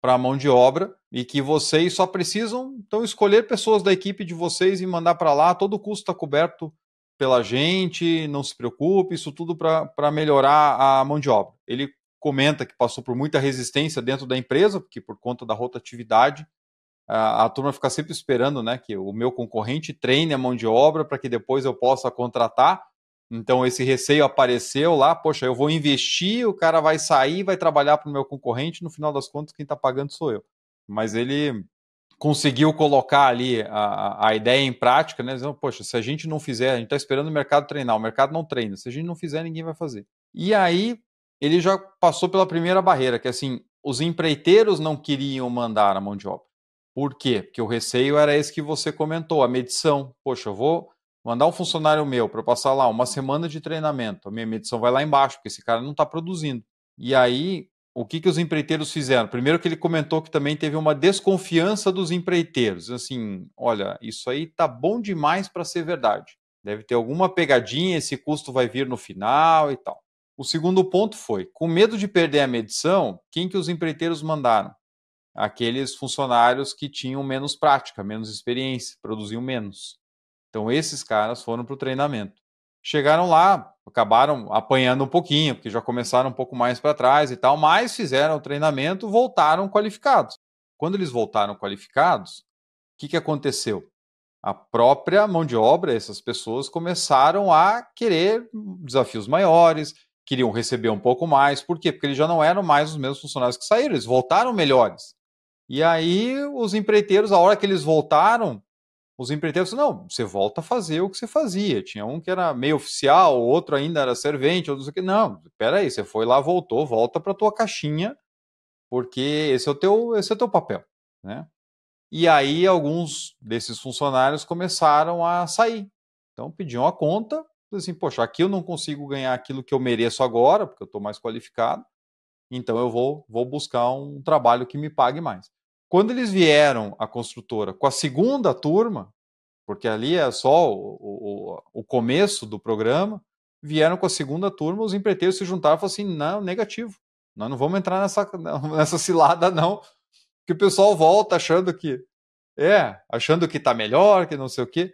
para a mão de obra e que vocês só precisam então escolher pessoas da equipe de vocês e mandar para lá. Todo o custo está coberto pela gente, não se preocupe, isso tudo para melhorar a mão de obra. Ele comenta que passou por muita resistência dentro da empresa, porque por conta da rotatividade, a, a turma fica sempre esperando né, que o meu concorrente treine a mão de obra para que depois eu possa contratar. Então esse receio apareceu lá, poxa, eu vou investir, o cara vai sair, vai trabalhar para o meu concorrente, no final das contas quem está pagando sou eu. Mas ele conseguiu colocar ali a, a ideia em prática, né? Dizendo, poxa, se a gente não fizer, a gente está esperando o mercado treinar, o mercado não treina. Se a gente não fizer, ninguém vai fazer. E aí ele já passou pela primeira barreira, que é assim, os empreiteiros não queriam mandar a mão de obra. Por quê? Porque o receio era esse que você comentou, a medição. Poxa, eu vou mandar um funcionário meu para passar lá uma semana de treinamento, a minha medição vai lá embaixo, porque esse cara não está produzindo. E aí o que, que os empreiteiros fizeram? Primeiro que ele comentou que também teve uma desconfiança dos empreiteiros. Assim, olha, isso aí tá bom demais para ser verdade. Deve ter alguma pegadinha, esse custo vai vir no final e tal. O segundo ponto foi, com medo de perder a medição, quem que os empreiteiros mandaram? Aqueles funcionários que tinham menos prática, menos experiência, produziam menos. Então esses caras foram para o treinamento chegaram lá, acabaram apanhando um pouquinho, porque já começaram um pouco mais para trás e tal, mas fizeram o treinamento, voltaram qualificados. Quando eles voltaram qualificados, o que, que aconteceu? A própria mão de obra, essas pessoas começaram a querer desafios maiores, queriam receber um pouco mais. Por quê? Porque eles já não eram mais os mesmos funcionários que saíram, eles voltaram melhores. E aí, os empreiteiros, a hora que eles voltaram, os empreiteiros não, você volta a fazer o que você fazia. Tinha um que era meio oficial, outro ainda era servente, outro que não. Espera aí, você foi lá, voltou, volta para tua caixinha, porque esse é o teu, esse é o teu papel, né? E aí alguns desses funcionários começaram a sair. Então pediam a conta, assim, poxa, aqui eu não consigo ganhar aquilo que eu mereço agora, porque eu estou mais qualificado. Então eu vou, vou buscar um trabalho que me pague mais. Quando eles vieram à construtora com a segunda turma, porque ali é só o, o, o começo do programa, vieram com a segunda turma, os empreiteiros se juntaram e falaram assim: não, negativo, nós não vamos entrar nessa, nessa cilada, não. Que o pessoal volta achando que é, achando que está melhor, que não sei o quê.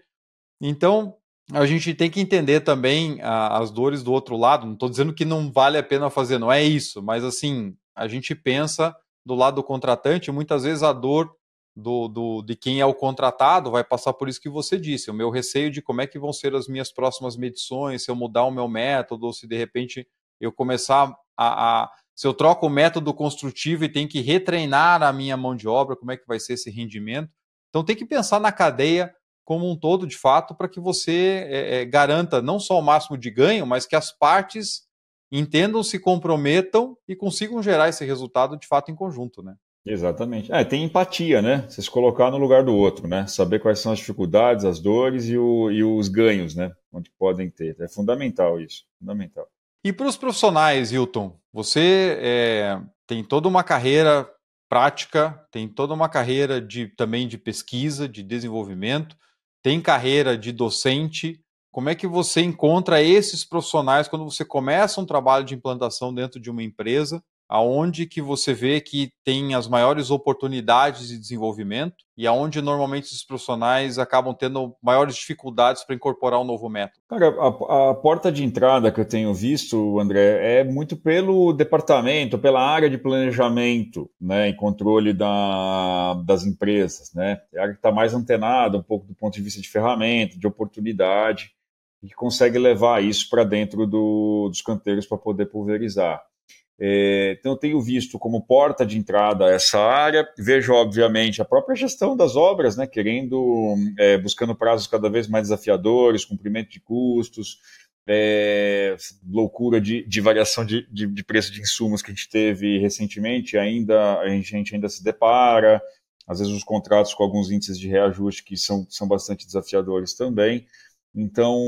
Então, a gente tem que entender também a, as dores do outro lado. Não estou dizendo que não vale a pena fazer, não é isso, mas assim, a gente pensa do lado do contratante, muitas vezes a dor do, do, de quem é o contratado vai passar por isso que você disse, o meu receio de como é que vão ser as minhas próximas medições, se eu mudar o meu método, ou se de repente eu começar a, a se eu troco o método construtivo e tenho que retreinar a minha mão de obra, como é que vai ser esse rendimento? Então tem que pensar na cadeia como um todo, de fato, para que você é, é, garanta não só o máximo de ganho, mas que as partes entendam, se comprometam e consigam gerar esse resultado de fato em conjunto, né? Exatamente. É, tem empatia, né? Você se colocar no lugar do outro, né? Saber quais são as dificuldades, as dores e, o, e os ganhos, né? Onde podem ter. É fundamental isso, fundamental. E para os profissionais, Hilton, você é, tem toda uma carreira prática, tem toda uma carreira de também de pesquisa, de desenvolvimento, tem carreira de docente, como é que você encontra esses profissionais quando você começa um trabalho de implantação dentro de uma empresa? Aonde que você vê que tem as maiores oportunidades de desenvolvimento e aonde normalmente os profissionais acabam tendo maiores dificuldades para incorporar um novo método? Cara, a, a, porta de entrada que eu tenho visto, André, é muito pelo departamento, pela área de planejamento né, e controle da, das empresas. Né? É a área que está mais antenada um pouco do ponto de vista de ferramenta, de oportunidade e consegue levar isso para dentro do, dos canteiros para poder pulverizar. É, então, eu tenho visto como porta de entrada essa área, vejo, obviamente, a própria gestão das obras, né, querendo, é, buscando prazos cada vez mais desafiadores, cumprimento de custos, é, loucura de, de variação de, de, de, preço de insumos que a gente teve recentemente, ainda a gente ainda se depara, às vezes os contratos com alguns índices de reajuste que são, são bastante desafiadores também. Então,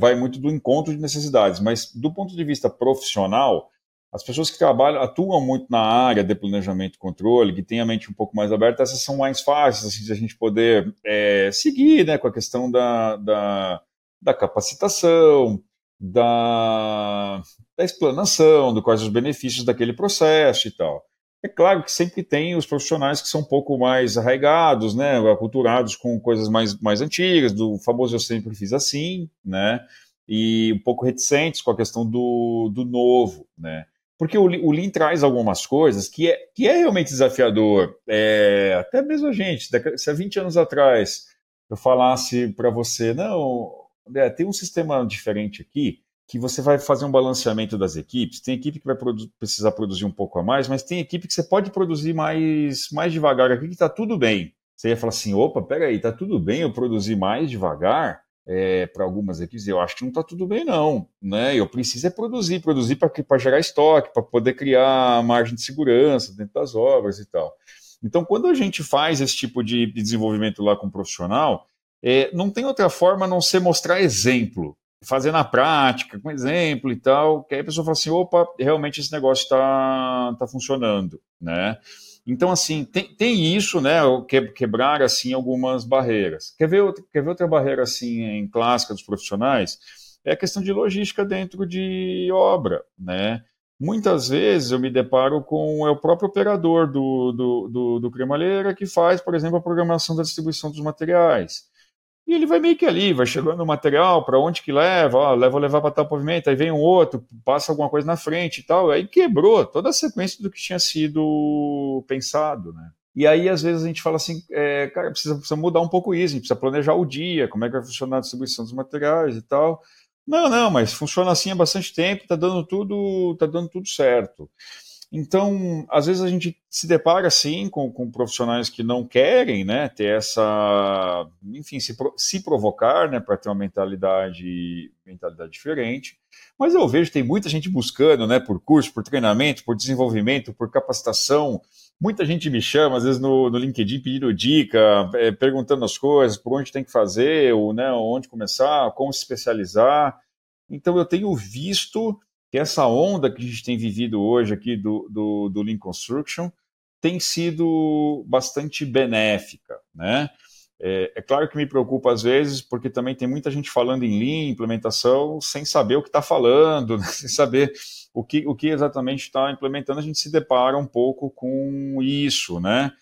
vai muito do encontro de necessidades, mas do ponto de vista profissional, as pessoas que trabalham, atuam muito na área de planejamento e controle, que têm a mente um pouco mais aberta, essas são mais fáceis assim, de a gente poder é, seguir né, com a questão da, da, da capacitação, da, da explanação, do quais os benefícios daquele processo e tal. É claro que sempre tem os profissionais que são um pouco mais arraigados, né, aculturados com coisas mais, mais antigas, do famoso eu sempre fiz assim, né, e um pouco reticentes com a questão do, do novo, né. Porque o, o Lean traz algumas coisas que é, que é realmente desafiador. É, até mesmo a gente, se há 20 anos atrás eu falasse para você, não, André, tem um sistema diferente aqui, que você vai fazer um balanceamento das equipes. Tem equipe que vai produ precisar produzir um pouco a mais, mas tem equipe que você pode produzir mais, mais devagar aqui, que está tudo bem. Você ia falar assim: opa, peraí, está tudo bem eu produzir mais devagar? É, para algumas equipes, eu acho que não está tudo bem, não. Né? Eu preciso é produzir, produzir para gerar estoque, para poder criar margem de segurança dentro das obras e tal. Então, quando a gente faz esse tipo de desenvolvimento lá com o profissional, é, não tem outra forma a não ser mostrar exemplo fazer na prática, com exemplo e tal, que aí a pessoa fala assim, opa, realmente esse negócio está tá funcionando, né? Então, assim, tem, tem isso, né, quebrar, assim, algumas barreiras. Quer ver, quer ver outra barreira, assim, em clássica dos profissionais? É a questão de logística dentro de obra, né? Muitas vezes eu me deparo com é o próprio operador do, do, do, do cremalheira que faz, por exemplo, a programação da distribuição dos materiais. E ele vai meio que ali, vai chegando o material, para onde que leva, ó, leva levar para tal pavimento, aí vem um outro, passa alguma coisa na frente e tal, aí quebrou toda a sequência do que tinha sido pensado, né? E aí, às vezes, a gente fala assim, é, cara, precisa, precisa mudar um pouco isso, a gente precisa planejar o dia, como é que vai funcionar a distribuição dos materiais e tal. Não, não, mas funciona assim há bastante tempo, tá dando tudo, tá dando tudo certo. Então, às vezes a gente se depara assim com, com profissionais que não querem, né, ter essa, enfim, se, se provocar, né, para ter uma mentalidade, mentalidade diferente. Mas eu vejo tem muita gente buscando, né, por curso, por treinamento, por desenvolvimento, por capacitação. Muita gente me chama, às vezes no, no LinkedIn, pedindo dica, é, perguntando as coisas, por onde tem que fazer, ou, né, onde começar, como se especializar. Então eu tenho visto que essa onda que a gente tem vivido hoje aqui do, do, do Lean Construction tem sido bastante benéfica, né? É, é, claro que me preocupa às vezes, porque também tem muita gente falando em Lean, implementação, sem saber o que está falando, né? sem saber o que, o que exatamente está implementando, a gente se depara um pouco com isso, né?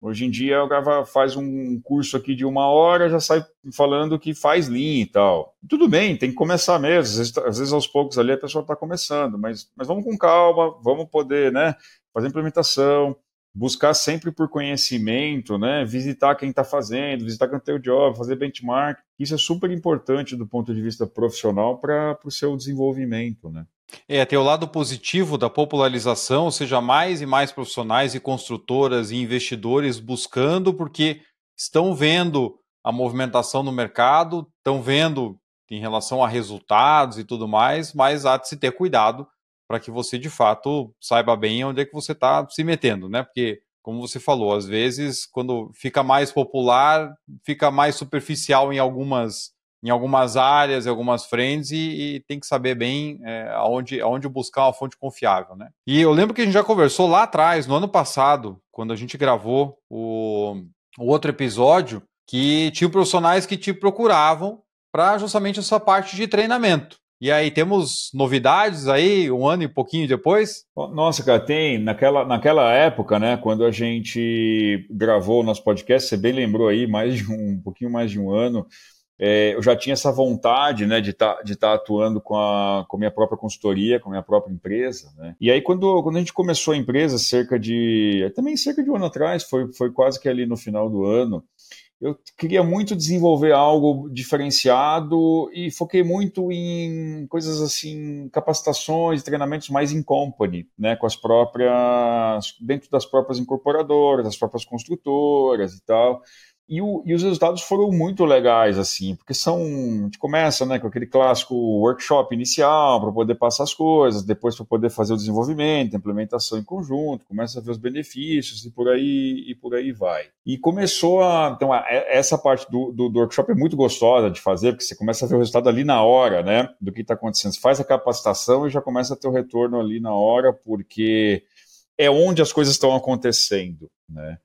Hoje em dia, o cara faz um curso aqui de uma hora, já sai falando que faz Lean e tal. Tudo bem, tem que começar mesmo. Às vezes, às vezes aos poucos ali a pessoa está começando, mas, mas vamos com calma, vamos poder né, fazer implementação, buscar sempre por conhecimento, né, visitar quem está fazendo, visitar quem tem o job, fazer benchmark. Isso é super importante do ponto de vista profissional para o seu desenvolvimento. Né? É, tem o lado positivo da popularização, ou seja, mais e mais profissionais e construtoras e investidores buscando, porque estão vendo a movimentação no mercado, estão vendo em relação a resultados e tudo mais, mas há de se ter cuidado para que você de fato saiba bem onde é que você está se metendo, né? Porque, como você falou, às vezes, quando fica mais popular, fica mais superficial em algumas em algumas áreas, em algumas frentes, e, e tem que saber bem é, aonde, aonde buscar uma fonte confiável. Né? E eu lembro que a gente já conversou lá atrás, no ano passado, quando a gente gravou o, o outro episódio, que tinha profissionais que te procuravam para justamente essa parte de treinamento. E aí, temos novidades aí, um ano e pouquinho depois? Nossa, cara, tem. Naquela, naquela época, né, quando a gente gravou o nosso podcast, você bem lembrou aí, mais de um, um pouquinho mais de um ano, é, eu já tinha essa vontade né, de estar tá, de tá atuando com a, com minha própria consultoria, com a minha própria empresa. Né? E aí, quando, quando a gente começou a empresa, cerca de. também cerca de um ano atrás, foi, foi quase que ali no final do ano, eu queria muito desenvolver algo diferenciado e foquei muito em coisas assim, capacitações, treinamentos mais em company, né, com as próprias, dentro das próprias incorporadoras, das próprias construtoras e tal. E, o, e, os resultados foram muito legais, assim, porque são. A gente começa né, com aquele clássico workshop inicial para poder passar as coisas, depois para poder fazer o desenvolvimento, a implementação em conjunto, começa a ver os benefícios e por aí, e por aí vai. E começou a. Então, a, essa parte do, do, do, workshop é muito gostosa de fazer, porque você começa a ver o resultado ali na hora, né? Do que está acontecendo. Você faz a capacitação e já começa a ter o retorno ali na hora, porque é onde as coisas estão acontecendo, né?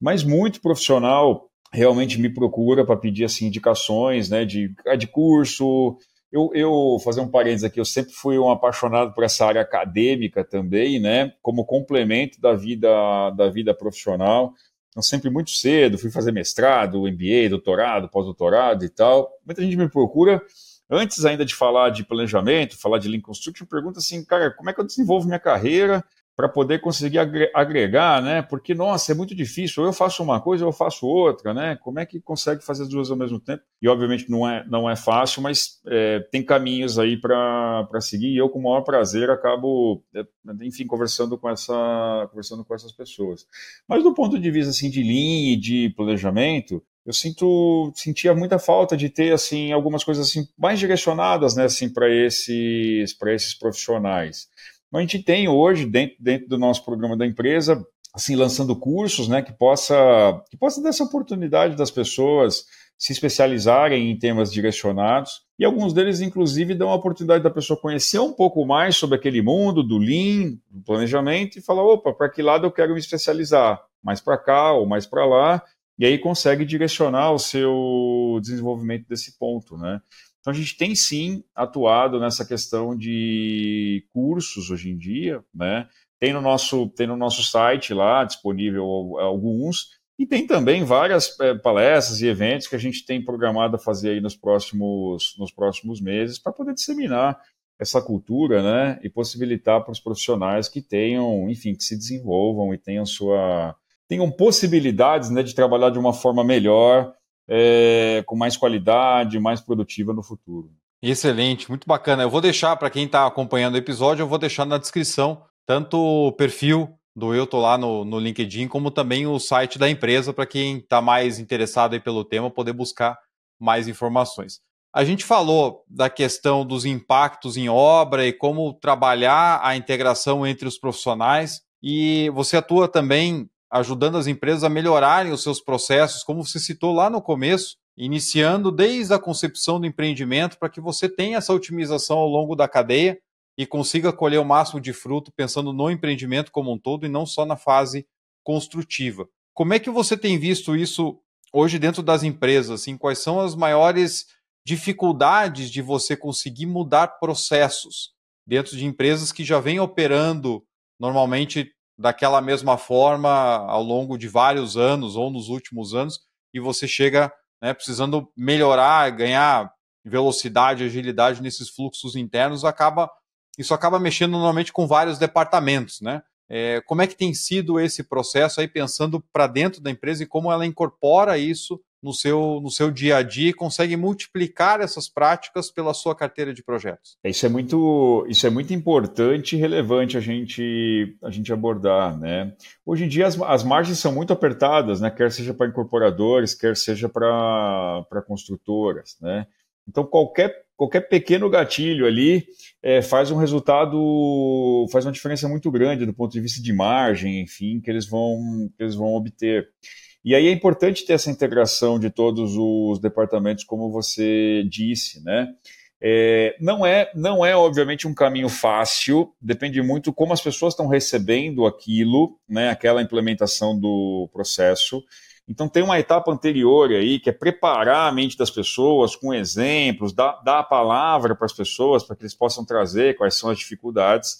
Mas muito profissional realmente me procura para pedir assim indicações, né, de, ah, de curso. Eu, eu fazer um parênteses aqui, eu sempre fui um apaixonado por essa área acadêmica também, né, como complemento da vida da vida profissional. Então sempre muito cedo fui fazer mestrado, MBA, doutorado, pós-doutorado e tal. Muita gente me procura antes ainda de falar de planejamento, falar de Lean Construction, pergunta assim, cara, como é que eu desenvolvo minha carreira para poder conseguir agregar, né? Porque, nossa, é muito difícil. Ou eu faço uma coisa ou eu faço outra, né? Como é que consegue fazer as duas ao mesmo tempo? E, obviamente, não é, não é fácil, mas é, tem caminhos aí para seguir. E eu, com o maior prazer, acabo, é, enfim, conversando com, essa, conversando com essas pessoas. Mas, do ponto de vista, assim, de linha e de planejamento, eu sinto sentia muita falta de ter assim algumas coisas assim mais direcionadas né assim para esses para esses profissionais a gente tem hoje, dentro, dentro do nosso programa da empresa, assim, lançando cursos, né, que possa, que possa dar essa oportunidade das pessoas se especializarem em temas direcionados. E alguns deles, inclusive, dão a oportunidade da pessoa conhecer um pouco mais sobre aquele mundo do Lean, do planejamento, e falar, opa, para que lado eu quero me especializar? Mais para cá ou mais para lá? E aí consegue direcionar o seu desenvolvimento desse ponto, né? Então, a gente tem sim atuado nessa questão de cursos hoje em dia, né? Tem no nosso, tem no nosso site lá disponível alguns, e tem também várias é, palestras e eventos que a gente tem programado a fazer aí nos próximos, nos próximos meses para poder disseminar essa cultura, né? E possibilitar para os profissionais que tenham, enfim, que se desenvolvam e tenham sua tenham possibilidades né, de trabalhar de uma forma melhor é, com mais qualidade, mais produtiva no futuro. Excelente, muito bacana. Eu vou deixar, para quem está acompanhando o episódio, eu vou deixar na descrição tanto o perfil do Eu Tô lá no, no LinkedIn, como também o site da empresa, para quem está mais interessado aí pelo tema, poder buscar mais informações. A gente falou da questão dos impactos em obra e como trabalhar a integração entre os profissionais, e você atua também ajudando as empresas a melhorarem os seus processos, como você citou lá no começo, iniciando desde a concepção do empreendimento para que você tenha essa otimização ao longo da cadeia e consiga colher o máximo de fruto pensando no empreendimento como um todo e não só na fase construtiva. Como é que você tem visto isso hoje dentro das empresas? Assim, quais são as maiores dificuldades de você conseguir mudar processos dentro de empresas que já vêm operando normalmente daquela mesma forma ao longo de vários anos ou nos últimos anos e você chega né, precisando melhorar, ganhar velocidade, agilidade nesses fluxos internos, acaba isso acaba mexendo normalmente com vários departamentos, né? É, como é que tem sido esse processo aí pensando para dentro da empresa e como ela incorpora isso no seu, no seu dia a dia e consegue multiplicar essas práticas pela sua carteira de projetos? Isso é muito, isso é muito importante e relevante a gente, a gente abordar. Né? Hoje em dia as, as margens são muito apertadas, né? quer seja para incorporadores, quer seja para construtoras. Né? Então qualquer, qualquer pequeno gatilho ali é, faz um resultado, faz uma diferença muito grande do ponto de vista de margem, enfim, que eles vão, que eles vão obter. E aí é importante ter essa integração de todos os departamentos, como você disse, né? É, não é, não é obviamente um caminho fácil. Depende muito como as pessoas estão recebendo aquilo, né? Aquela implementação do processo. Então tem uma etapa anterior aí que é preparar a mente das pessoas com exemplos, dar, dar a palavra para as pessoas para que eles possam trazer quais são as dificuldades.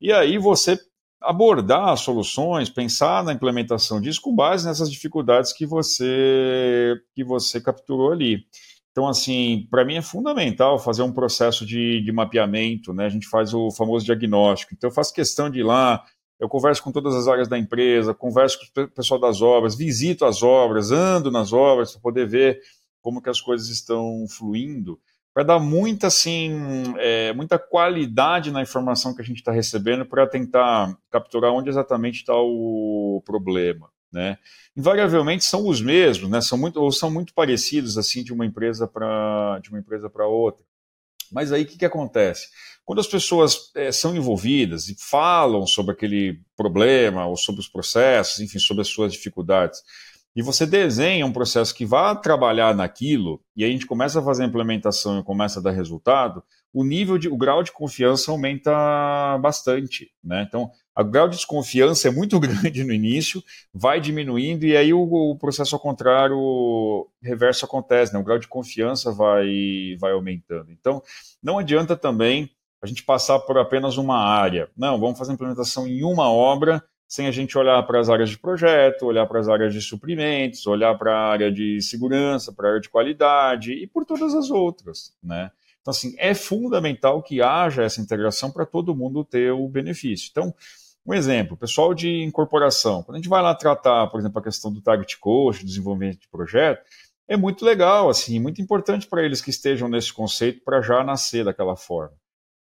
E aí você abordar soluções, pensar na implementação disso com base nessas dificuldades que você que você capturou ali. Então, assim, para mim é fundamental fazer um processo de, de mapeamento, né? A gente faz o famoso diagnóstico. Então, eu faço questão de ir lá, eu converso com todas as áreas da empresa, converso com o pessoal das obras, visito as obras, ando nas obras para poder ver como que as coisas estão fluindo, para dar muita assim, é, muita qualidade na informação que a gente está recebendo para tentar capturar onde exatamente está o problema. Né? Invariavelmente são os mesmos, né? São muito ou são muito parecidos assim de uma empresa para de uma empresa para outra. Mas aí o que, que acontece? Quando as pessoas é, são envolvidas e falam sobre aquele problema ou sobre os processos, enfim, sobre as suas dificuldades, e você desenha um processo que vá trabalhar naquilo, e a gente começa a fazer a implementação e começa a dar resultado, o nível de, o grau de confiança aumenta bastante, né? Então, o grau de desconfiança é muito grande no início, vai diminuindo e aí o, o processo ao contrário, reverso acontece, né? O grau de confiança vai, vai aumentando. Então, não adianta também a gente passar por apenas uma área. Não, vamos fazer a implementação em uma obra sem a gente olhar para as áreas de projeto, olhar para as áreas de suprimentos, olhar para a área de segurança, para a área de qualidade e por todas as outras, né? Então, assim, é fundamental que haja essa integração para todo mundo ter o benefício. Então, um exemplo, pessoal de incorporação, quando a gente vai lá tratar, por exemplo, a questão do target coach, desenvolvimento de projeto, é muito legal, assim, muito importante para eles que estejam nesse conceito para já nascer daquela forma.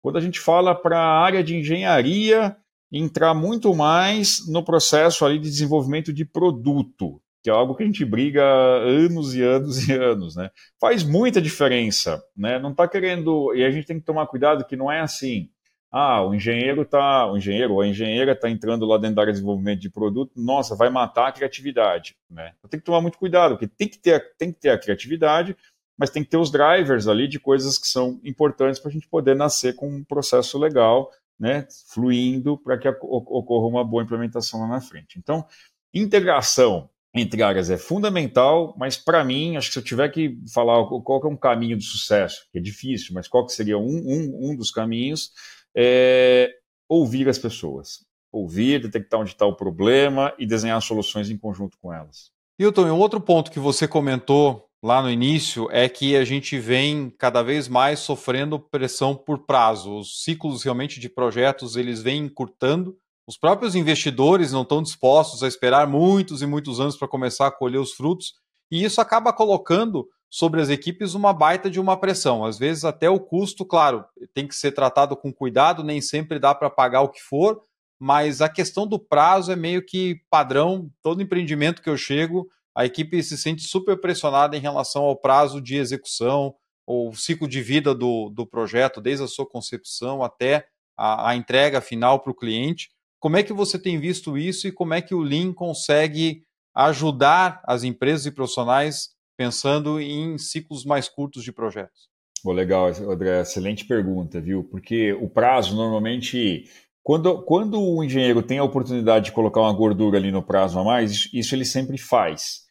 Quando a gente fala para a área de engenharia, entrar muito mais no processo ali de desenvolvimento de produto, que é algo que a gente briga anos e anos e anos, né? Faz muita diferença, né? Não está querendo e a gente tem que tomar cuidado que não é assim. Ah, o engenheiro tá, o engenheiro ou a engenheira está entrando lá dentro da área de desenvolvimento de produto, nossa, vai matar a criatividade, né? Então, tem que tomar muito cuidado, porque tem que ter, tem que ter a criatividade, mas tem que ter os drivers ali de coisas que são importantes para a gente poder nascer com um processo legal, né, fluindo para que ocorra uma boa implementação lá na frente. Então, integração entre áreas é fundamental, mas para mim, acho que se eu tiver que falar qual que é um caminho de sucesso, que é difícil, mas qual que seria um, um, um dos caminhos, é ouvir as pessoas. Ouvir, detectar onde está o problema e desenhar soluções em conjunto com elas. Hilton, um outro ponto que você comentou lá no início é que a gente vem cada vez mais sofrendo pressão por prazo. Os ciclos realmente de projetos eles vêm encurtando os próprios investidores não estão dispostos a esperar muitos e muitos anos para começar a colher os frutos, e isso acaba colocando sobre as equipes uma baita de uma pressão. Às vezes, até o custo, claro, tem que ser tratado com cuidado, nem sempre dá para pagar o que for, mas a questão do prazo é meio que padrão. Todo empreendimento que eu chego, a equipe se sente super pressionada em relação ao prazo de execução, ou ciclo de vida do, do projeto, desde a sua concepção até a, a entrega final para o cliente. Como é que você tem visto isso e como é que o Lean consegue ajudar as empresas e profissionais pensando em ciclos mais curtos de projetos? Oh, legal, André, excelente pergunta, viu? Porque o prazo normalmente quando, quando o engenheiro tem a oportunidade de colocar uma gordura ali no prazo a mais, isso ele sempre faz.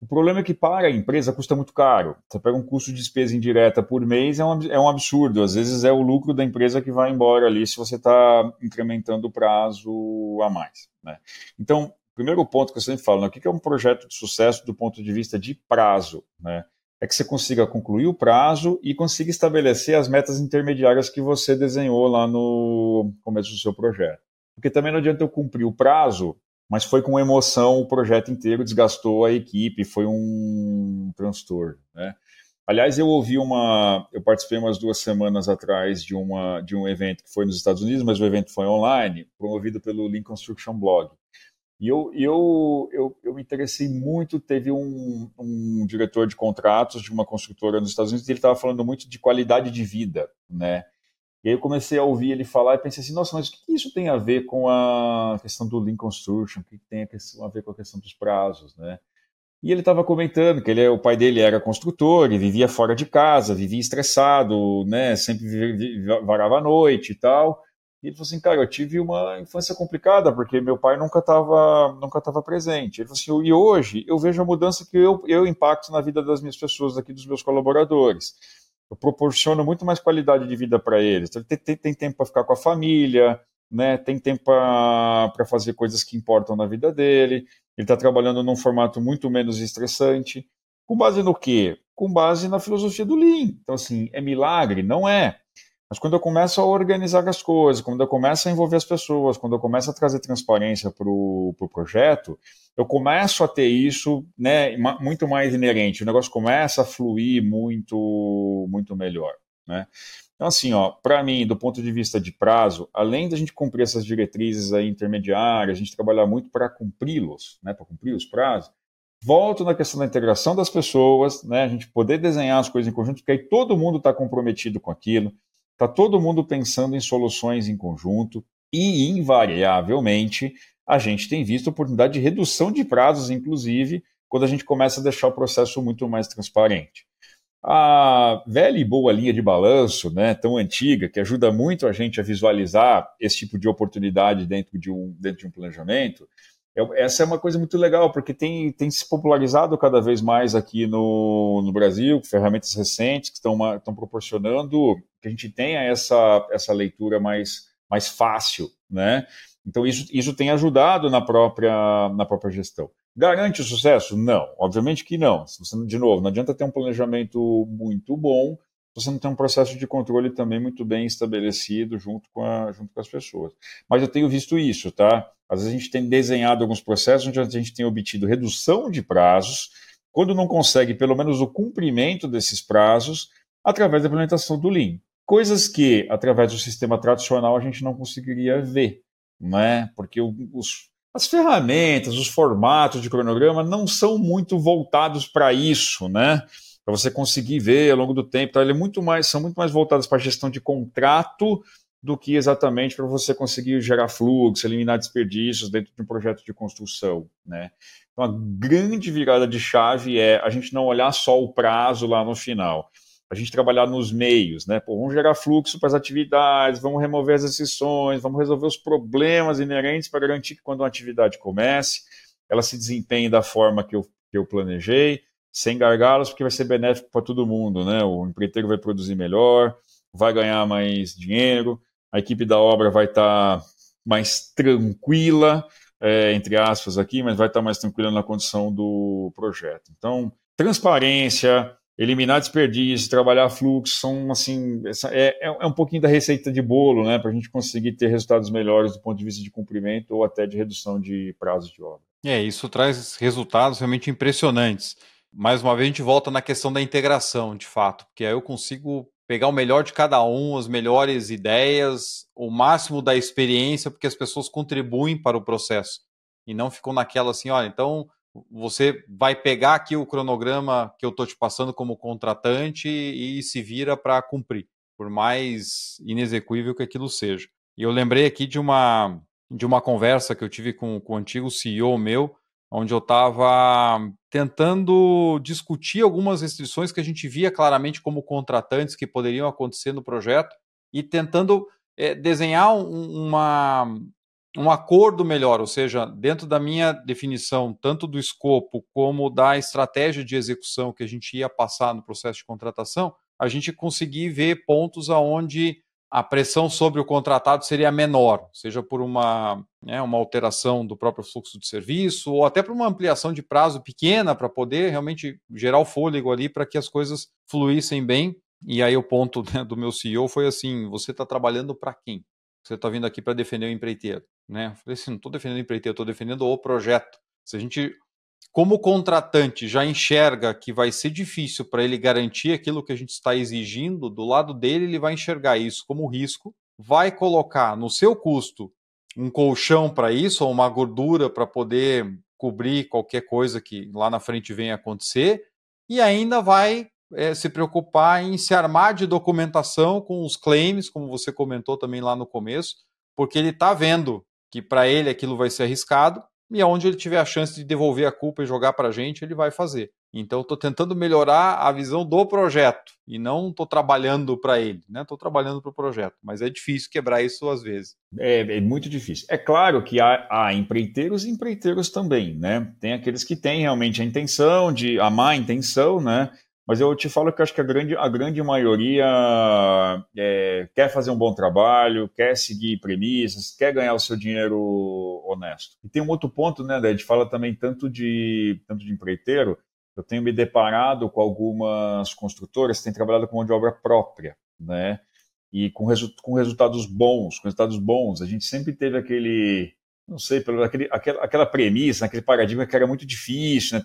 O problema é que para a empresa custa muito caro. Você pega um custo de despesa indireta por mês, é um, é um absurdo. Às vezes é o lucro da empresa que vai embora ali se você está incrementando o prazo a mais. Né? Então, primeiro ponto que eu sempre falo, né, o que é um projeto de sucesso do ponto de vista de prazo? Né? É que você consiga concluir o prazo e consiga estabelecer as metas intermediárias que você desenhou lá no começo do seu projeto. Porque também não adianta eu cumprir o prazo mas foi com emoção o projeto inteiro, desgastou a equipe, foi um transtorno, né? Aliás, eu ouvi uma, eu participei umas duas semanas atrás de uma de um evento que foi nos Estados Unidos, mas o evento foi online, promovido pelo Lean Construction Blog. E eu, eu, eu, eu me interessei muito. Teve um, um diretor de contratos de uma construtora nos Estados Unidos e ele estava falando muito de qualidade de vida, né? E aí eu comecei a ouvir ele falar e pensei assim, nossa, mas o que isso tem a ver com a questão do Lean Construction? O que tem a ver com a questão dos prazos, né? E ele estava comentando que ele, o pai dele era construtor e vivia fora de casa, vivia estressado, né? Sempre varava à noite e tal. E ele falou assim, cara, eu tive uma infância complicada porque meu pai nunca estava nunca tava presente. Ele falou assim, e hoje eu vejo a mudança que eu, eu impacto na vida das minhas pessoas aqui, dos meus colaboradores eu proporciono muito mais qualidade de vida para eles. Então, ele tem, tem, tem tempo para ficar com a família, né? tem tempo para fazer coisas que importam na vida dele, ele está trabalhando num formato muito menos estressante. Com base no quê? Com base na filosofia do Lean. Então, assim, é milagre? Não é. Mas quando eu começo a organizar as coisas, quando eu começo a envolver as pessoas, quando eu começo a trazer transparência para o pro projeto, eu começo a ter isso né, muito mais inerente. O negócio começa a fluir muito, muito melhor. Né? Então, assim, para mim, do ponto de vista de prazo, além da gente cumprir essas diretrizes aí intermediárias, a gente trabalhar muito para cumpri-los, né, para cumprir os prazos, volto na questão da integração das pessoas, né, a gente poder desenhar as coisas em conjunto, porque aí todo mundo está comprometido com aquilo, está todo mundo pensando em soluções em conjunto, e, invariavelmente, a gente tem visto oportunidade de redução de prazos, inclusive, quando a gente começa a deixar o processo muito mais transparente. A velha e boa linha de balanço, né, tão antiga, que ajuda muito a gente a visualizar esse tipo de oportunidade dentro de um, dentro de um planejamento, essa é uma coisa muito legal, porque tem, tem se popularizado cada vez mais aqui no, no Brasil, ferramentas recentes que estão, proporcionando que a gente tenha essa, essa leitura mais, mais fácil, né? Então, isso, isso tem ajudado na própria, na própria gestão. Garante o sucesso? Não, obviamente que não. De novo, não adianta ter um planejamento muito bom você não tem um processo de controle também muito bem estabelecido junto com, a, junto com as pessoas. Mas eu tenho visto isso, tá? Às vezes a gente tem desenhado alguns processos onde a gente tem obtido redução de prazos, quando não consegue pelo menos o cumprimento desses prazos, através da implementação do Lean. Coisas que, através do sistema tradicional, a gente não conseguiria ver, né? porque os, as ferramentas, os formatos de cronograma não são muito voltados para isso, né? Para você conseguir ver ao longo do tempo. Tá? Ele é muito mais, são muito mais voltados para a gestão de contrato do que exatamente para você conseguir gerar fluxo, eliminar desperdícios dentro de um projeto de construção, né? Então, a grande virada de chave é a gente não olhar só o prazo lá no final, a gente trabalhar nos meios, né? Pô, vamos gerar fluxo para as atividades, vamos remover as exceções, vamos resolver os problemas inerentes para garantir que quando uma atividade comece, ela se desempenhe da forma que eu, que eu planejei, sem gargalos, porque vai ser benéfico para todo mundo, né? O empreiteiro vai produzir melhor, vai ganhar mais dinheiro, a equipe da obra vai estar tá mais tranquila, é, entre aspas aqui, mas vai estar tá mais tranquila na condição do projeto. Então, transparência, eliminar desperdício, trabalhar fluxo, são assim, é, é, é um pouquinho da receita de bolo, né, para a gente conseguir ter resultados melhores do ponto de vista de cumprimento ou até de redução de prazos de obra. É, isso traz resultados realmente impressionantes. Mais uma vez a gente volta na questão da integração, de fato, porque aí eu consigo pegar o melhor de cada um, as melhores ideias, o máximo da experiência, porque as pessoas contribuem para o processo e não ficam naquela assim, olha, então você vai pegar aqui o cronograma que eu estou te passando como contratante e se vira para cumprir, por mais inexequível que aquilo seja. E eu lembrei aqui de uma, de uma conversa que eu tive com, com o antigo CEO meu, onde eu estava tentando discutir algumas restrições que a gente via claramente como contratantes que poderiam acontecer no projeto e tentando é, desenhar um, uma, um acordo melhor, ou seja, dentro da minha definição, tanto do escopo como da estratégia de execução que a gente ia passar no processo de contratação, a gente conseguir ver pontos aonde a pressão sobre o contratado seria menor, seja por uma, né, uma alteração do próprio fluxo de serviço ou até por uma ampliação de prazo pequena para poder realmente gerar o fôlego ali para que as coisas fluíssem bem. E aí o ponto né, do meu CEO foi assim: você está trabalhando para quem? Você está vindo aqui para defender o empreiteiro, né? Eu falei assim, não estou defendendo o empreiteiro, estou defendendo o projeto. Se a gente como contratante já enxerga que vai ser difícil para ele garantir aquilo que a gente está exigindo, do lado dele ele vai enxergar isso como risco, vai colocar no seu custo um colchão para isso, ou uma gordura para poder cobrir qualquer coisa que lá na frente venha acontecer, e ainda vai é, se preocupar em se armar de documentação com os claims, como você comentou também lá no começo, porque ele está vendo que para ele aquilo vai ser arriscado e aonde ele tiver a chance de devolver a culpa e jogar para a gente, ele vai fazer. Então, estou tentando melhorar a visão do projeto e não estou trabalhando para ele, né? Estou trabalhando para o projeto, mas é difícil quebrar isso às vezes. É, é muito difícil. É claro que há, há, empreiteiros e empreiteiros também, né? Tem aqueles que têm realmente a intenção de a má intenção, né? Mas eu te falo que acho que a grande, a grande maioria é, quer fazer um bom trabalho, quer seguir premissas, quer ganhar o seu dinheiro honesto. E tem um outro ponto, né, gente fala também tanto de, tanto de empreiteiro, eu tenho me deparado com algumas construtoras que têm trabalhado com mão de obra própria, né? e com, resu com resultados bons, com resultados bons. A gente sempre teve aquele, não sei, pelo, aquele, aquela, aquela premissa, aquele paradigma que era muito difícil né,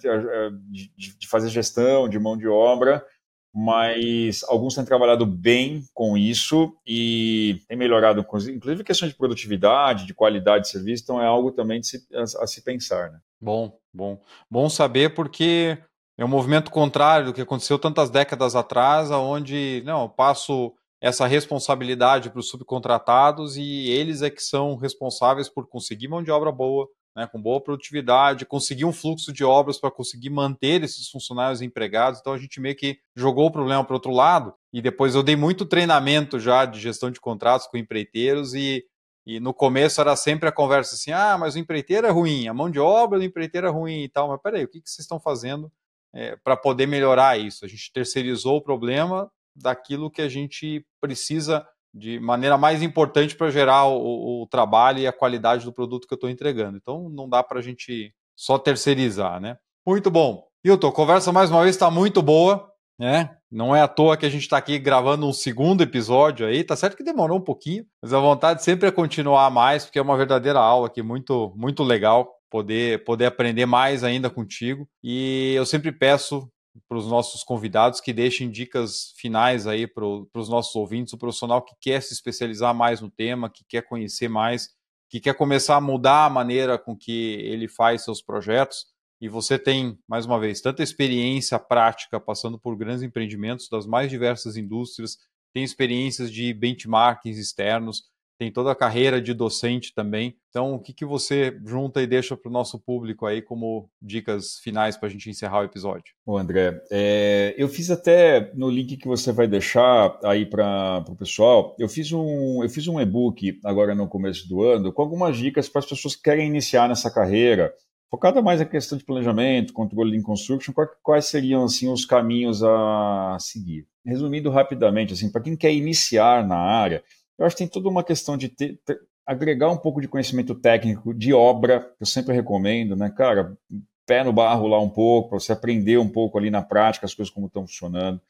de, de, fazer gestão de mão de obra, mas alguns têm trabalhado bem com isso e têm melhorado, inclusive questão de produtividade, de qualidade de serviço, então é algo também se, a, a, se pensar. Né? Bom, bom. Bom saber porque é um movimento contrário do que aconteceu tantas décadas atrás, onde não, eu passo essa responsabilidade para os subcontratados e eles é que são responsáveis por conseguir mão de obra boa, né, com boa produtividade, conseguir um fluxo de obras para conseguir manter esses funcionários empregados. Então a gente meio que jogou o problema para outro lado. E depois eu dei muito treinamento já de gestão de contratos com empreiteiros e, e no começo era sempre a conversa assim: ah, mas o empreiteiro é ruim, a mão de obra do empreiteiro é ruim e tal. Mas peraí, o que, que vocês estão fazendo é, para poder melhorar isso? A gente terceirizou o problema, daquilo que a gente precisa de maneira mais importante para gerar o, o, trabalho e a qualidade do produto que eu estou entregando. Então não dá para a gente só terceirizar, né? Muito bom. Hilton, conversa mais uma vez está muito boa, né? Não é à toa que a gente está aqui gravando um segundo episódio aí. Tá certo que demorou um pouquinho, mas a vontade sempre é continuar mais, porque é uma verdadeira aula aqui muito, muito legal poder, poder aprender mais ainda contigo. E eu sempre peço para os nossos convidados que deixem dicas finais aí para os nossos ouvintes, o profissional que quer se especializar mais no tema, que quer conhecer mais, que quer começar a mudar a maneira com que ele faz seus projetos. E você tem, mais uma vez, tanta experiência prática passando por grandes empreendimentos das mais diversas indústrias, tem experiências de benchmarkings externos, tem toda a carreira de docente também. Então, o que, que você junta e deixa para o nosso público aí como dicas finais para a gente encerrar o episódio? Bom, André, é, eu fiz até no link que você vai deixar aí para o pessoal, eu fiz um, eu fiz um e-book agora no começo do ano com algumas dicas para as pessoas que querem iniciar nessa carreira, focada mais na questão de planejamento, controle de construction, quais seriam assim os caminhos a seguir. Resumindo rapidamente, assim, para quem quer iniciar na área, eu acho que tem toda uma questão de ter, ter, agregar um pouco de conhecimento técnico de obra, que eu sempre recomendo, né, cara? Pé no barro lá um pouco, para você aprender um pouco ali na prática as coisas como estão funcionando.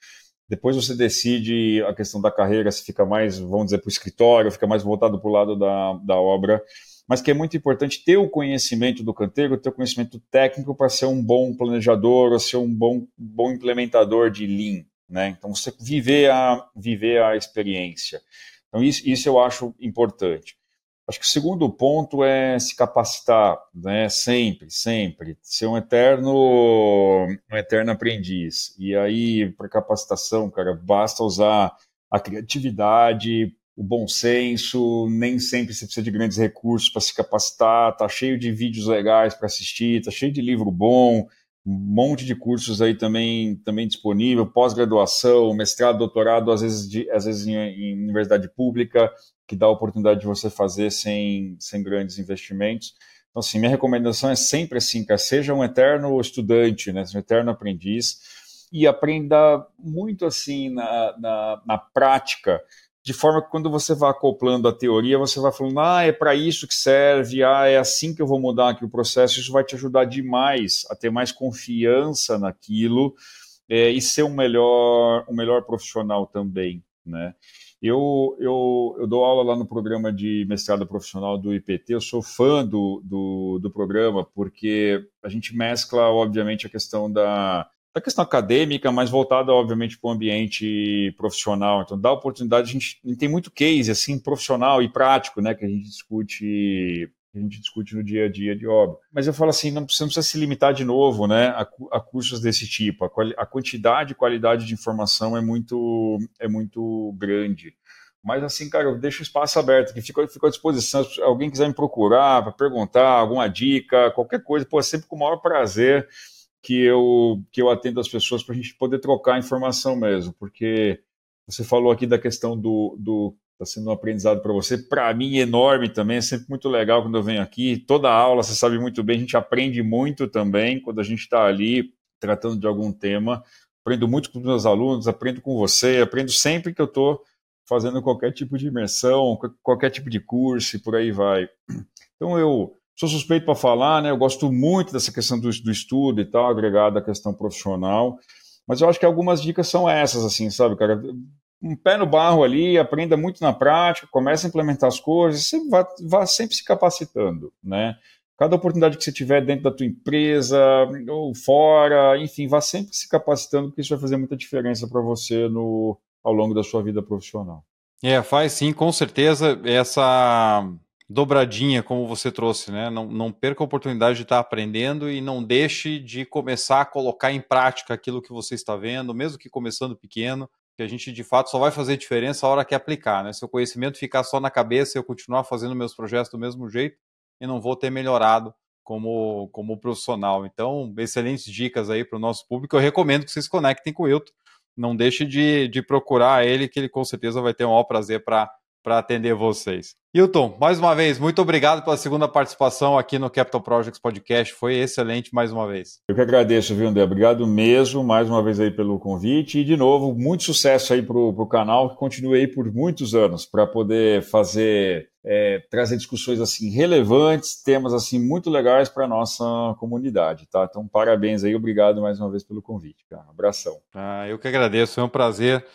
Depois você decide a questão da carreira, se fica mais, vamos dizer, para o escritório, fica mais voltado para o lado da, da obra. Mas que é muito importante ter o conhecimento do canteiro, ter o conhecimento técnico para ser um bom planejador ou ser um bom, bom implementador de Lean. Né? Então, você viver a, viver a experiência. Então, isso, isso eu acho importante. Acho que o segundo ponto é se capacitar, né? Sempre, sempre. Ser um eterno, um eterno aprendiz. E aí, para capacitação, cara, basta usar a criatividade, o bom senso, nem sempre você precisa de grandes recursos para se capacitar, tá cheio de vídeos legais para assistir, tá cheio de livro bom, um monte de cursos aí também, também disponível, pós-graduação, mestrado, doutorado, às vezes, de, às vezes em, em, universidade pública, que dá a oportunidade de você fazer sem, sem grandes investimentos. Então, assim, minha recomendação é sempre assim, que seja um eterno estudante, né, um eterno aprendiz, e aprenda muito assim na, na, na prática, de forma que quando você vai acoplando a teoria, você vai falando, ah, é para isso que serve, ah, é assim que eu vou mudar aqui o processo, isso vai te ajudar demais a ter mais confiança naquilo é, e ser um melhor, um melhor profissional também, né? Eu, eu, eu dou aula lá no programa de mestrado profissional do IPT, eu sou fã do, do, do programa, porque a gente mescla, obviamente, a questão da, da questão acadêmica, mas voltada, obviamente, para o ambiente profissional. Então, dá oportunidade, a gente tem muito case, assim, profissional e prático, né, que a gente discute a gente discute no dia a dia de obra. Mas eu falo assim, não precisa se limitar de novo né, a, a cursos desse tipo. A, a, quantidade e qualidade de informação é muito, é muito grande. Mas assim, cara, eu deixo o espaço aberto, que fico, fico à disposição. Se alguém quiser me procurar para perguntar alguma dica, qualquer coisa, pô, é sempre com o maior prazer que eu, que eu atendo as pessoas para a gente poder trocar informação mesmo, porque você falou aqui da questão do, do está sendo um aprendizado para você, para mim enorme também, é sempre muito legal quando eu venho aqui, toda aula, você sabe muito bem, a gente aprende muito também quando a gente está ali tratando de algum tema, aprendo muito com os meus alunos, aprendo com você, aprendo sempre que eu estou fazendo qualquer tipo de imersão, qualquer tipo de curso e por aí vai. Então eu Sou suspeito para falar, né? Eu gosto muito dessa questão do, do estudo e tal, agregado à questão profissional. Mas eu acho que algumas dicas são essas, assim, sabe, cara? um pé no barro ali, aprenda muito na prática, comece a implementar as coisas, você vá, vá sempre se capacitando, né? Cada oportunidade que você tiver dentro da tua empresa ou fora, enfim, vá sempre se capacitando, porque isso vai fazer muita diferença para você no, ao longo da sua vida profissional. É, faz sim, com certeza. Essa dobradinha, como você trouxe, né? Não, não perca a oportunidade de estar aprendendo e não deixe de começar a colocar em prática aquilo que você está vendo, mesmo que começando pequeno, que a gente de fato só vai fazer diferença a hora que aplicar, né? Se o conhecimento ficar só na cabeça e eu continuar fazendo meus projetos do mesmo jeito, e não vou ter melhorado como, como profissional. Então, excelentes dicas aí para o nosso público. Eu recomendo que vocês conectem com o Hilton. Não deixe de, de procurar ele, que ele com certeza vai ter um maior prazer para atender vocês. Hilton, mais uma vez, muito obrigado pela segunda participação aqui no Capital Projects Podcast. Foi excelente mais uma vez. Eu que agradeço, viu, André? Obrigado mesmo, mais uma vez aí pelo convite. E, de novo, muito sucesso aí para o canal, que continue aí por muitos anos, para poder fazer, é, trazer discussões assim relevantes, temas assim muito legais para a nossa comunidade, tá? Então, parabéns aí, obrigado mais uma vez pelo convite, cara. Abração. Ah, eu que agradeço, foi um prazer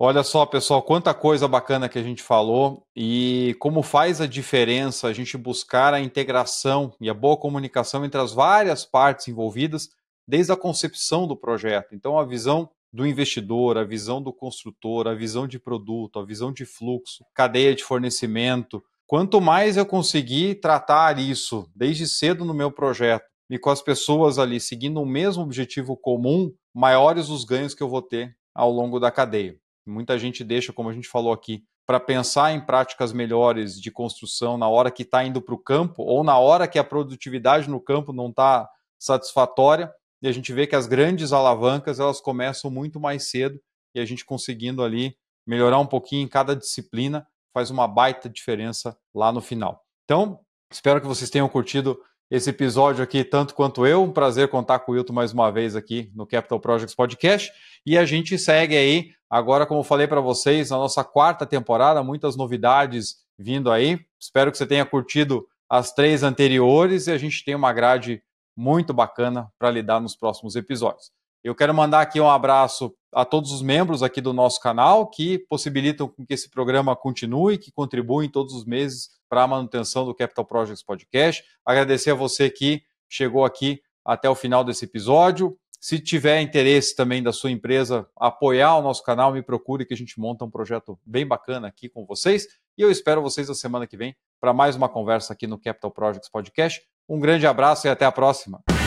Olha só, pessoal, quanta coisa bacana que a gente falou e como faz a diferença a gente buscar a integração e a boa comunicação entre as várias partes envolvidas, desde a concepção do projeto. Então, a visão do investidor, a visão do construtor, a visão de produto, a visão de fluxo, cadeia de fornecimento. Quanto mais eu conseguir tratar isso desde cedo no meu projeto e com as pessoas ali seguindo o mesmo objetivo comum, maiores os ganhos que eu vou ter ao longo da cadeia. Muita gente deixa, como a gente falou aqui, para pensar em práticas melhores de construção na hora que está indo para o campo ou na hora que a produtividade no campo não está satisfatória. E a gente vê que as grandes alavancas elas começam muito mais cedo e a gente conseguindo ali melhorar um pouquinho em cada disciplina faz uma baita diferença lá no final. Então, espero que vocês tenham curtido esse episódio aqui tanto quanto eu. Um prazer contar com o Wilton mais uma vez aqui no Capital Projects Podcast. E a gente segue aí, agora, como falei para vocês, na nossa quarta temporada, muitas novidades vindo aí. Espero que você tenha curtido as três anteriores e a gente tem uma grade muito bacana para lidar nos próximos episódios. Eu quero mandar aqui um abraço a todos os membros aqui do nosso canal que possibilitam que esse programa continue, que contribuem todos os meses para a manutenção do Capital Projects Podcast. Agradecer a você que chegou aqui até o final desse episódio. Se tiver interesse também da sua empresa apoiar o nosso canal, me procure que a gente monta um projeto bem bacana aqui com vocês. E eu espero vocês na semana que vem para mais uma conversa aqui no Capital Projects Podcast. Um grande abraço e até a próxima.